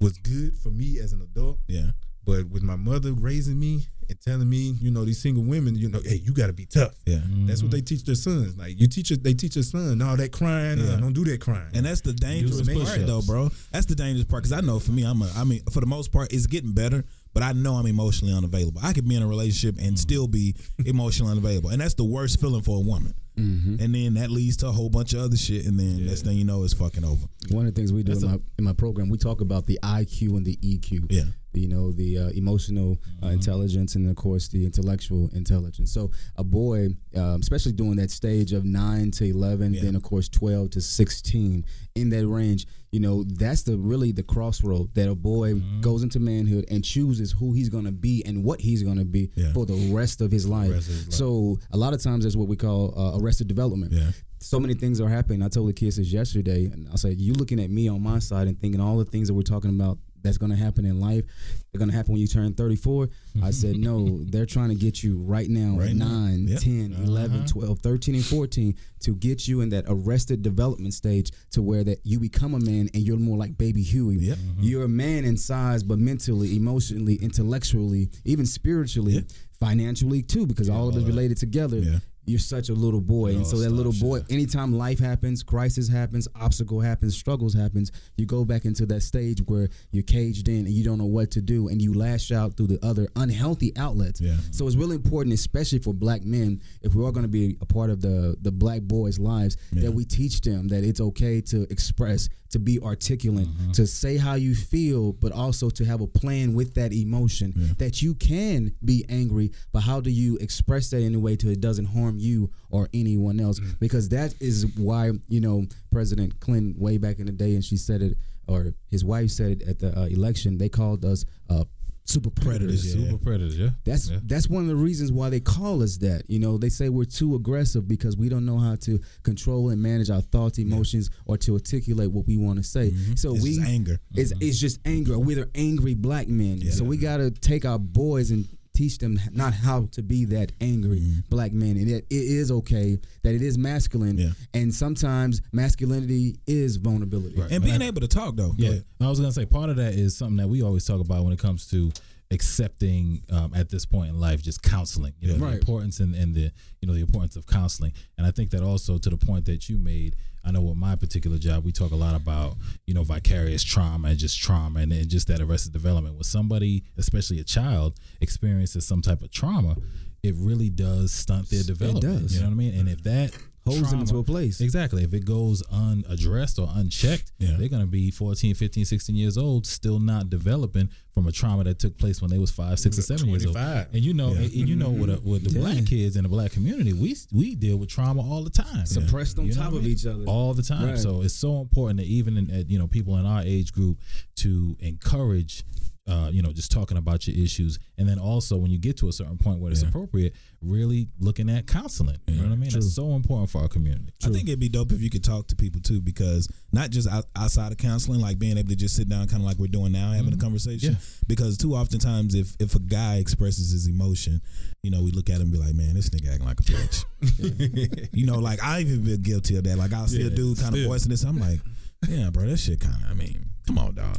was good for me as an adult. Yeah. But with my mother raising me and telling me, you know, these single women, you know, hey, you got to be tough. Yeah. That's what they teach their sons. Like you teach, it, they teach their son, all that crying, Yeah. uh, don't do that crying. And that's the dangerous part, push-ups. though, bro. That's the dangerous part because I know for me, I'm a. I mean, for the most part, it's getting better. But I know I'm emotionally unavailable. I could be in a relationship and still be emotionally unavailable, and that's the worst feeling for a woman. Mm-hmm. And then that leads to a whole bunch of other shit, and then next thing you know, it's fucking over. One of the things we do in That's my, in my program, we talk about the IQ and the EQ. Yeah. You know, the uh, emotional uh, intelligence and, of course, the intellectual intelligence. So, a boy, um, especially during that stage of 9 to 11, Yeah. then, of course, 12 to 16, in that range, you know, that's the really the crossroad that a boy goes into manhood and chooses who he's going to be and what he's going to be Yeah. for the rest of his life. of his life. So, a lot of times, that's what we call uh, arrested development Yeah. so many things are happening. I told the kids this yesterday, and I said, "You looking at me on my side and thinking all the things that we're talking about that's going to happen in life. They're going to happen when you turn 34. I said, no, they're trying to get you right now Right at now. 9, Yep. 10, 11, 12, 13, and 14 to get you in that arrested development stage to where that you become a man and you're more like baby Huey. Yep. Mm-hmm. You're a man in size, but mentally, emotionally, intellectually, even spiritually, Yep. financially too, because all of it's related together. Yeah. You're such a little boy, and so that little boy. Anytime life happens, crisis happens, obstacle happens, struggles happens, you go back into that stage where you're caged in and you don't know what to do, and you lash out through the other unhealthy outlets. Yeah. So it's really important, especially for black men, if we are going to be a part of the the black boys' lives, Yeah. that we teach them that it's okay to express, to be articulate, Mm-hmm. to say how you feel, but also to have a plan with that emotion. That you can be angry, but how do you express that in a way to it doesn't harm you or anyone else? Mm. Because that is why you know President Clinton way back in the day, and she said it, or his wife said it at the uh, election. They called us uh, super predators. Predators, yeah. Super predators, yeah. That's Yeah. that's one of the reasons why they call us that. You know, they say we're too aggressive because we don't know how to control and manage our thoughts, emotions, or to articulate what we want to say. Mm-hmm. So It's we just anger. It's mm-hmm. it's just anger. We're the angry black men. So we got to take our boys and teach them not how to be that angry black man, and it, it is okay that it is masculine. Yeah. And sometimes masculinity is vulnerability. And being able to talk though. Yeah. I was gonna say part of that is something that we always talk about when it comes to accepting um, at this point in life just counseling. You know, Right. the importance and, and the you know the importance of counseling. And I think that also to the point that you made. I know with my particular job, we talk a lot about you know vicarious trauma and just trauma and, and just that arrested development. When somebody, especially a child, experiences some type of trauma, it really does stunt their development. It does. You know what I mean? And if that Holds them into a place. Exactly. If it goes unaddressed or unchecked, Yeah. they're going to be 14, 15, 16 years old, still not developing from a trauma that took place when they was five, six, or seven years old. And you know, and, and you know, with, a, with the black kids in the black community, we we deal with trauma all the time. Suppressed on You know top I of mean? each other. all the time. Right. So it's so important that even in, at, you know people in our age group to encourage. Uh, you know, just talking about your issues, and then also when you get to a certain point where it's appropriate, really looking at counseling. You know what I mean? That's so important for our community. I think it'd be dope if you could talk to people too, because not just outside of counseling, like being able to just sit down, kind of like we're doing now, having a conversation. Yeah. Because too oftentimes, if if a guy expresses his emotion, you know, we look at him and be like, "Man, this nigga acting like a bitch." you know, like I even been guilty of that. Like I'll see a dude kind of voicing this, I'm like, "Yeah, bro, that shit kind of." I mean, come on, dog.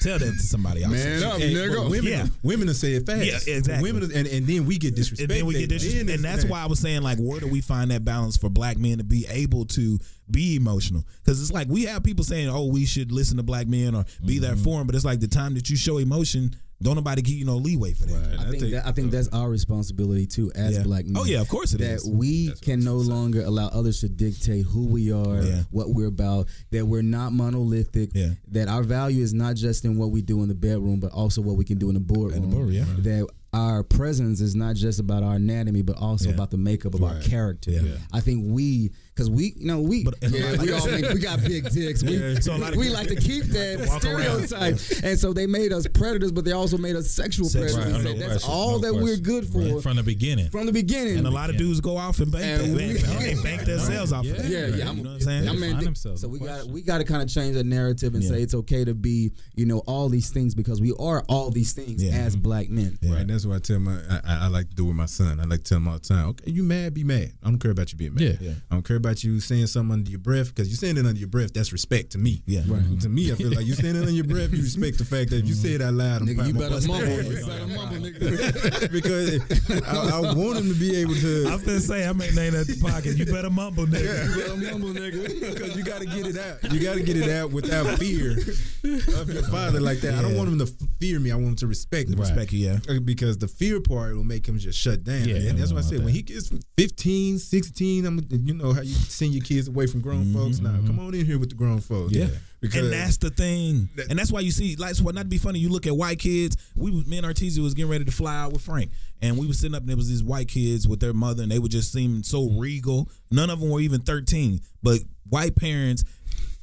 Tell that to somebody else. Man up, Hey, nigga. Women, Yeah. women will say it fast. Yeah, exactly. Women, and, and then we get disrespected. and then we get this, Then and that's why I was saying like, where do we find that balance for black men to be able to be emotional? Because it's like we have people saying, "Oh, we should listen to black men or be there Mm-hmm. for them," but it's like the time that you show emotion, don't nobody give you no leeway for that. Right. I think that, I think that's our responsibility too as Yeah. black men. Oh, yeah, of course it that is. we can no longer allow others to dictate who we are, Yeah. what we're about. That we're not monolithic. Yeah. That our value is not just in what we do in the bedroom, but also what we can do in the boardroom. In the boardroom, yeah. That our presence is not just about our anatomy, but also Yeah. about the makeup of our character. Yeah. I think we, because we, you know, we, But- yeah, we all make, we got big dicks. We, Yeah. So a we like to keep that Walk around. stereotype, and so they made us predators, but they also made us sexual Sex- predators. right, So no that's question, all no that we're good for Right, from the beginning. from the beginning. And a lot of dudes go off and bank, And that, we- they bank themselves off. of that. yeah, yeah. I'm, You know what I'm saying? I mean, Find th- themselves, so we got we got to kind of change the narrative and say it's okay to be, you know, all these things because we are all these things as mm-hmm. black men. Right. That's what I tell my. I, I, I like to do with my son. I like to tell him all the time. Okay, you mad? Be mad. I don't care about you being mad. Yeah. Yeah. I don't care about you saying something under your breath because you're saying it under your breath. That's respect to me. Yeah. Right. To me, I feel like you're saying it under your breath. You respect the fact that if you say it out loud, I'm Nigga, you better mumble. You better mumble, nigga. because I, I want him to be able to. I'm finna say I may name that the pocket. You better mumble, nigga. You better mumble, nigga, because you got to get it out. You got to get it out without fear of your father like that. I don't want him to fear me. I want him to respect me. Respect you, yeah. Uh, because the fear part will make him just shut down. Yeah, and that's I why I don't said want when he gets 15, 16, I'm you know how you send your kids away from grown folks. Now come on in here with the grown folks. Yeah. because and that's the thing, That- and that's why you see, like, what not to be funny. You look at white kids. We, was- me and Artesia was getting ready to fly out with Frank, and we was sitting up, and there was these white kids with their mother, and they would just seem so regal. None of them were even thirteen, but white parents.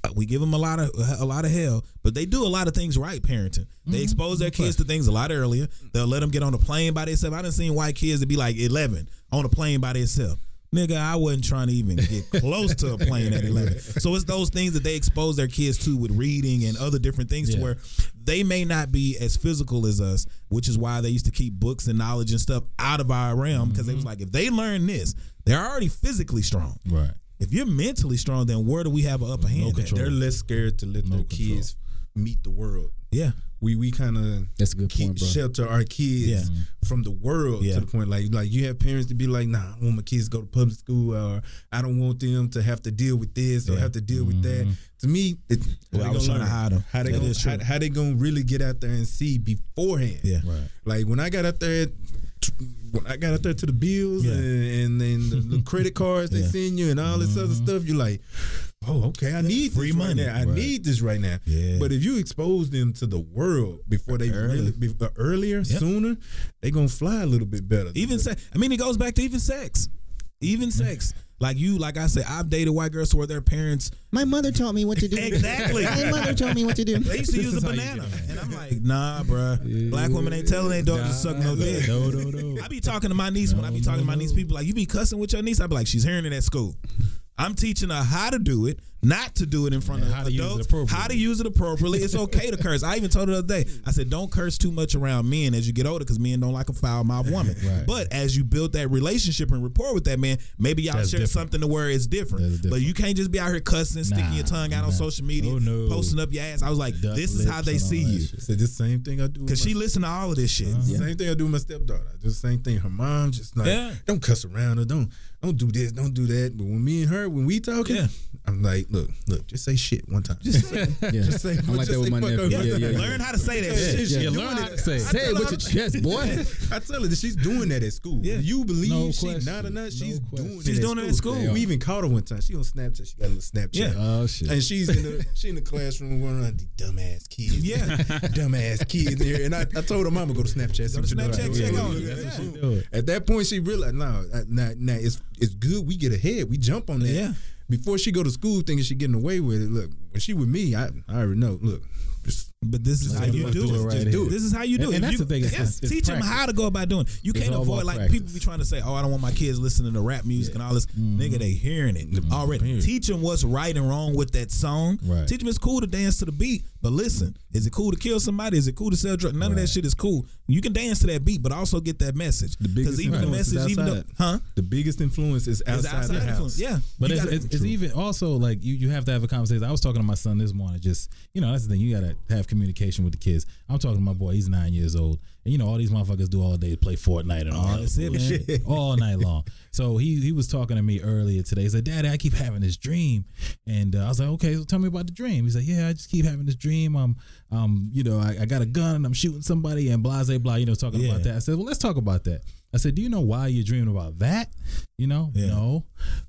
uh, We give them a lot of a lot of hell, but they do a lot of things right. Parenting, they expose their kids to things a lot earlier. They'll let them get on a plane by themselves. I done seen white kids that be like eleven on a plane by themselves. Nigga, I wasn't trying to even get close to a plane at 11. So it's those things that they expose their kids to with reading and other different things to where they may not be as physical as us, which is why they used to keep books and knowledge and stuff out of our realm because they was mm-hmm. like, if they learn this, they're already physically strong. Right. If you're mentally strong, then where do we have an upper hand? control. They're less scared to let No their control. kids meet the world. Yeah. We we kind of That's a good keep point, bro. shelter our kids Yeah. from the world Yeah. to the point like like you have parents to be like, nah, I want my kids to go to public school or I don't want them to have to deal with this or have to deal with that. Mm-hmm. To me, it, Well, how I they was gonna trying to learn? hide 'em. How they That gonna is true. how, how they gonna really get out there and see beforehand? Yeah. Right. Like when I got out there, when I got out there to the bills Yeah. and, and then the, the credit cards they Yeah. send you and all this other mm-hmm. stuff, you're like, oh, okay, I need Free this money. Right now. I Right. need this right now. Yeah. But if you expose them to the world before they Early. really be, uh, earlier, Yep. sooner, they gonna fly a little bit better. Even sex. I mean, it goes back to even sex. Even sex. Like you, like I said, I've dated white girls where their parents My mother taught me what to do. exactly. My mother told me what to do. They used to This use a is how you banana, and I'm like, nah, bruh. Black women ain't telling their daughters to suck no dick. No, no, no. I be talking to my niece when I be talking to my niece. People like, you be cussing with your niece. I be like, she's hearing it at school. I'm teaching her how to do it, not to do it in front And of how to use it adults. appropriately. how to use it appropriately. It's okay to curse. I even told her the other day. I said, don't curse too much around men as you get older, because men don't like a foul mouth woman. Right. But as you build that relationship and rapport with that man, maybe y'all That's share different. something to where it's different. That's But you can't just be out here cussing, sticking Nah, your tongue out on social media, Oh, no. posting up your ass. I was like, Duck this is how they see you. Said the same thing I do. Because she my- listen to all of this shit. Uh-huh. Same thing I do with my stepdaughter. I do the same thing. Her mom just like, Yeah. don't cuss around her. Don't don't do this. Don't do that. But when me and her, when we talking, Yeah. I'm like, look, look, just say shit one time. Just say, Yeah. just say. I'm like that with my nephew. Yeah, yeah, yeah. Learn how to say that Yeah, shit. yeah, Yeah, learn how it. to say it. I Say it with your chest, boy. I tell her that she's doing that at school. Yeah. You believe No she's question. not or not, No she's question. doing She's it doing it at school. We even caught her one time. She on Snapchat. She got a little Snapchat. Yeah. Oh shit. And she's in the she in the classroom going around these dumbass kids. Yeah. dumbass kids in here. And I, I told her mama go to Snapchat. Go to what you doing. Snapchat, check Yeah, on yeah, it. yeah, That's yeah. what she do. At that point, she realized, no, now, now it's it's good. We get ahead. We jump on that. Yeah. Before she go to school, thinking she getting away with it. Look, when she with me, I, I already know. Look, just But this is how do you it. do Just it. do it. This is how you do And- it. and that's you- the thing, it's- yeah, it's- it's teach them how to go about doing. it. You It's can't avoid like practice. people be trying to say, "Oh, I don't want my kids listening to rap music and all this." Mm-hmm. Nigga, they hearing it already. Teach them what's right and wrong with that song. Right. Teach them it's cool to dance to the beat, but listen, is it cool to kill somebody? Is it cool to sell drugs? None of that shit is cool. You can dance to that beat, but also get that message. the biggest even the influence is message, even though, outside. huh? the biggest influence is outside, outside the house. Yeah, But it's, it's, it's even also like you, you have to have a conversation. I was talking to my son this morning. Just you know, that's the thing. You gotta have communication with the kids. I'm talking to my boy. He's nine years old, and you know all these motherfuckers do all day play Fortnite and all Oh, that that's it, man. all night long. So he he was talking to me earlier today. He said, "Daddy, I keep having this dream," and uh, I was like, "Okay, so tell me about the dream." He's like, "Yeah, I just keep having this dream. Um, um, you know, I, I got a gun and I'm shooting somebody and blah blah blah. You know, talking Yeah. about that." I said, "Well, let's talk about that." I said, "Do you know why you're dreaming about that?" You know, Yeah. no,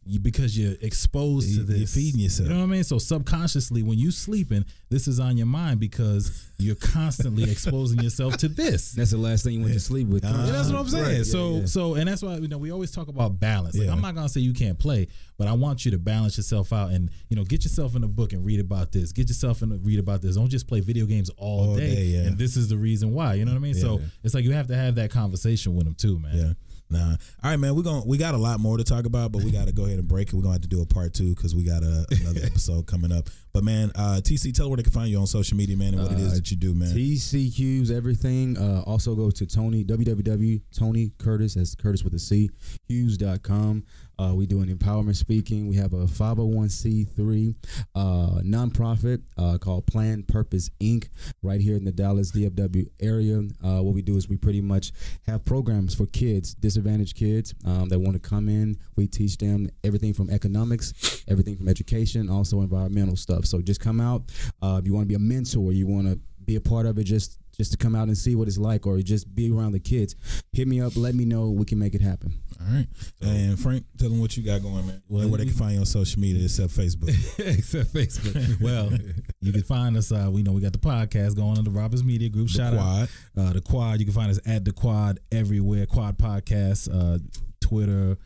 you, because you're exposed You- to this. you're feeding yourself. You know what I mean? So subconsciously, when you're sleeping, this is on your mind because you're constantly exposing yourself to this. That's the last thing you went to sleep with. Uh-huh. That's what I'm saying. Right, yeah, so, yeah. so, and that's why you know we always talk about balance. Like Yeah. I'm not gonna say you can't play, but I want you to balance yourself out and you know get yourself in a book and read about this. Get yourself in a read about this. Don't just play video games all, All day. day, yeah. And this is the reason why. You know what I mean? so Yeah. it's like you have to have that conversation with them too, man. Yeah. Nah. All right, man. We're going to we got a lot more to talk about, but we got to go ahead and break it. We're going to have to do a part two because we got a, another episode coming up. But, man, uh, TC, tell where they can find you on social media, man, and what it is Uh, that you do, man. TC Hughes, everything. Uh, also go to Tony, www. Tony Curtis, that's Curtis with a C, Hughes.com. Uh, we do an empowerment speaking. We have a 501c3 uh, nonprofit uh, called Planned Purpose Inc. right here in the Dallas DFW area. Uh, what we do is we pretty much have programs for kids, disadvantaged kids um, that want to come in. We teach them everything from economics, everything from education, also environmental stuff. So just come out. Uh, if you want to be a mentor, you want to be a part of it, just just to come out and see what it's like, or just be around the kids. Hit me up. Let me know. We can make it happen. All right. And, Frank, tell them what you got going, man. Well, where they can find you on social media except Facebook. Except Facebook. well, you can find us. Uh, we know we got the podcast going on the Roberts Media Group. The Shout Quad. out uh, the Quad. You can find us at the Quad everywhere. Quad Podcast, uh, Twitter,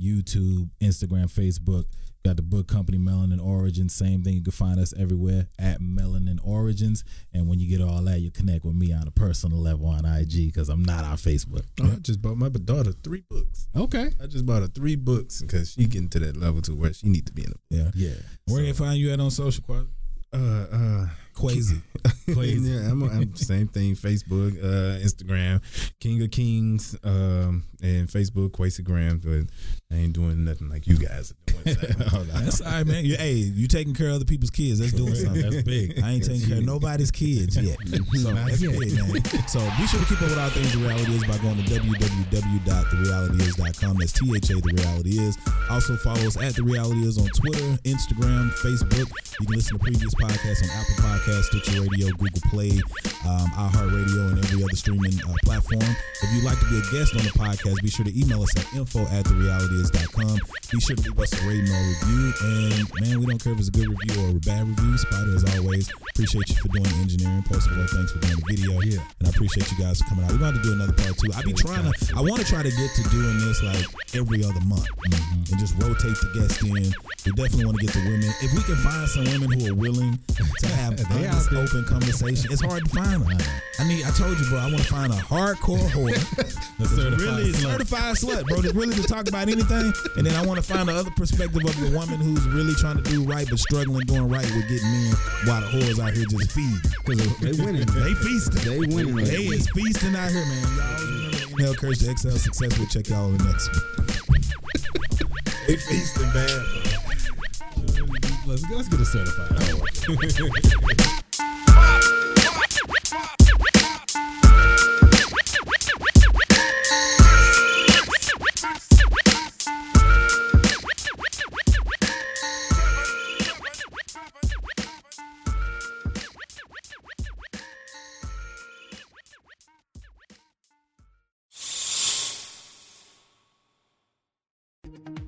YouTube, Instagram, Facebook. Got the book company Melanin Origins. Same thing. You can find us everywhere at Melanin Origins. And when you get all that, you connect with me on a personal level on IG because I'm not on Facebook. Oh, I just bought my daughter three books. Okay. I just bought her three books because she getting to that level to where she need to be in a Yeah. Yeah. Where they find you at on social, Quad? uh uh Quasi. Crazy. yeah, I'm, I'm same thing. Facebook, uh, Instagram, King of Kings, um, and Facebook, Quasigram. But I ain't doing nothing like you guys are doing. That's all right, man. You, hey, you taking care of other people's kids. That's doing something. That's big. I ain't taking care of nobody's kids yet. So that's big, man. So be sure to keep up with all things The Reality Is by going to www.therealityis.com. That's T-H-A, The Reality Is. Also follow us at The Reality Is on Twitter, Instagram, Facebook. You can listen to previous podcasts on Apple Podcasts, Stitcher Radio, Google Play, um, iHeartRadio, and every other streaming uh, platform. If you'd like to be a guest on the podcast, be sure to email us at info at Be sure to leave us a rating or review. And man, we don't care if it's a good review or a bad review. Spider, as always, appreciate you for doing the engineering. Post boy, thanks for doing the video. Yeah. And I appreciate you guys for coming out. We're going to do another part too. I be trying to, I want to try to get to doing this like every other month mm-hmm. and just rotate the guests in. We definitely want to get the women. If we can find some women who are willing to have honest, open conversation, it's hard to find them. I need, I told you, bro, I want to find a hardcore whore. The certified really slut. certified slut, bro. That's really to talk about anything. And then I want to find the other perspective of the woman who's really trying to do right but struggling doing right with getting in while the whores out here just feed. Because they winning. They feasting. They winning. right They is feasting out here, man. Y'all always remember the email courage to Excel success. We'll check y'all on the next one. they feasting bad. Let's, let's get a certified oh,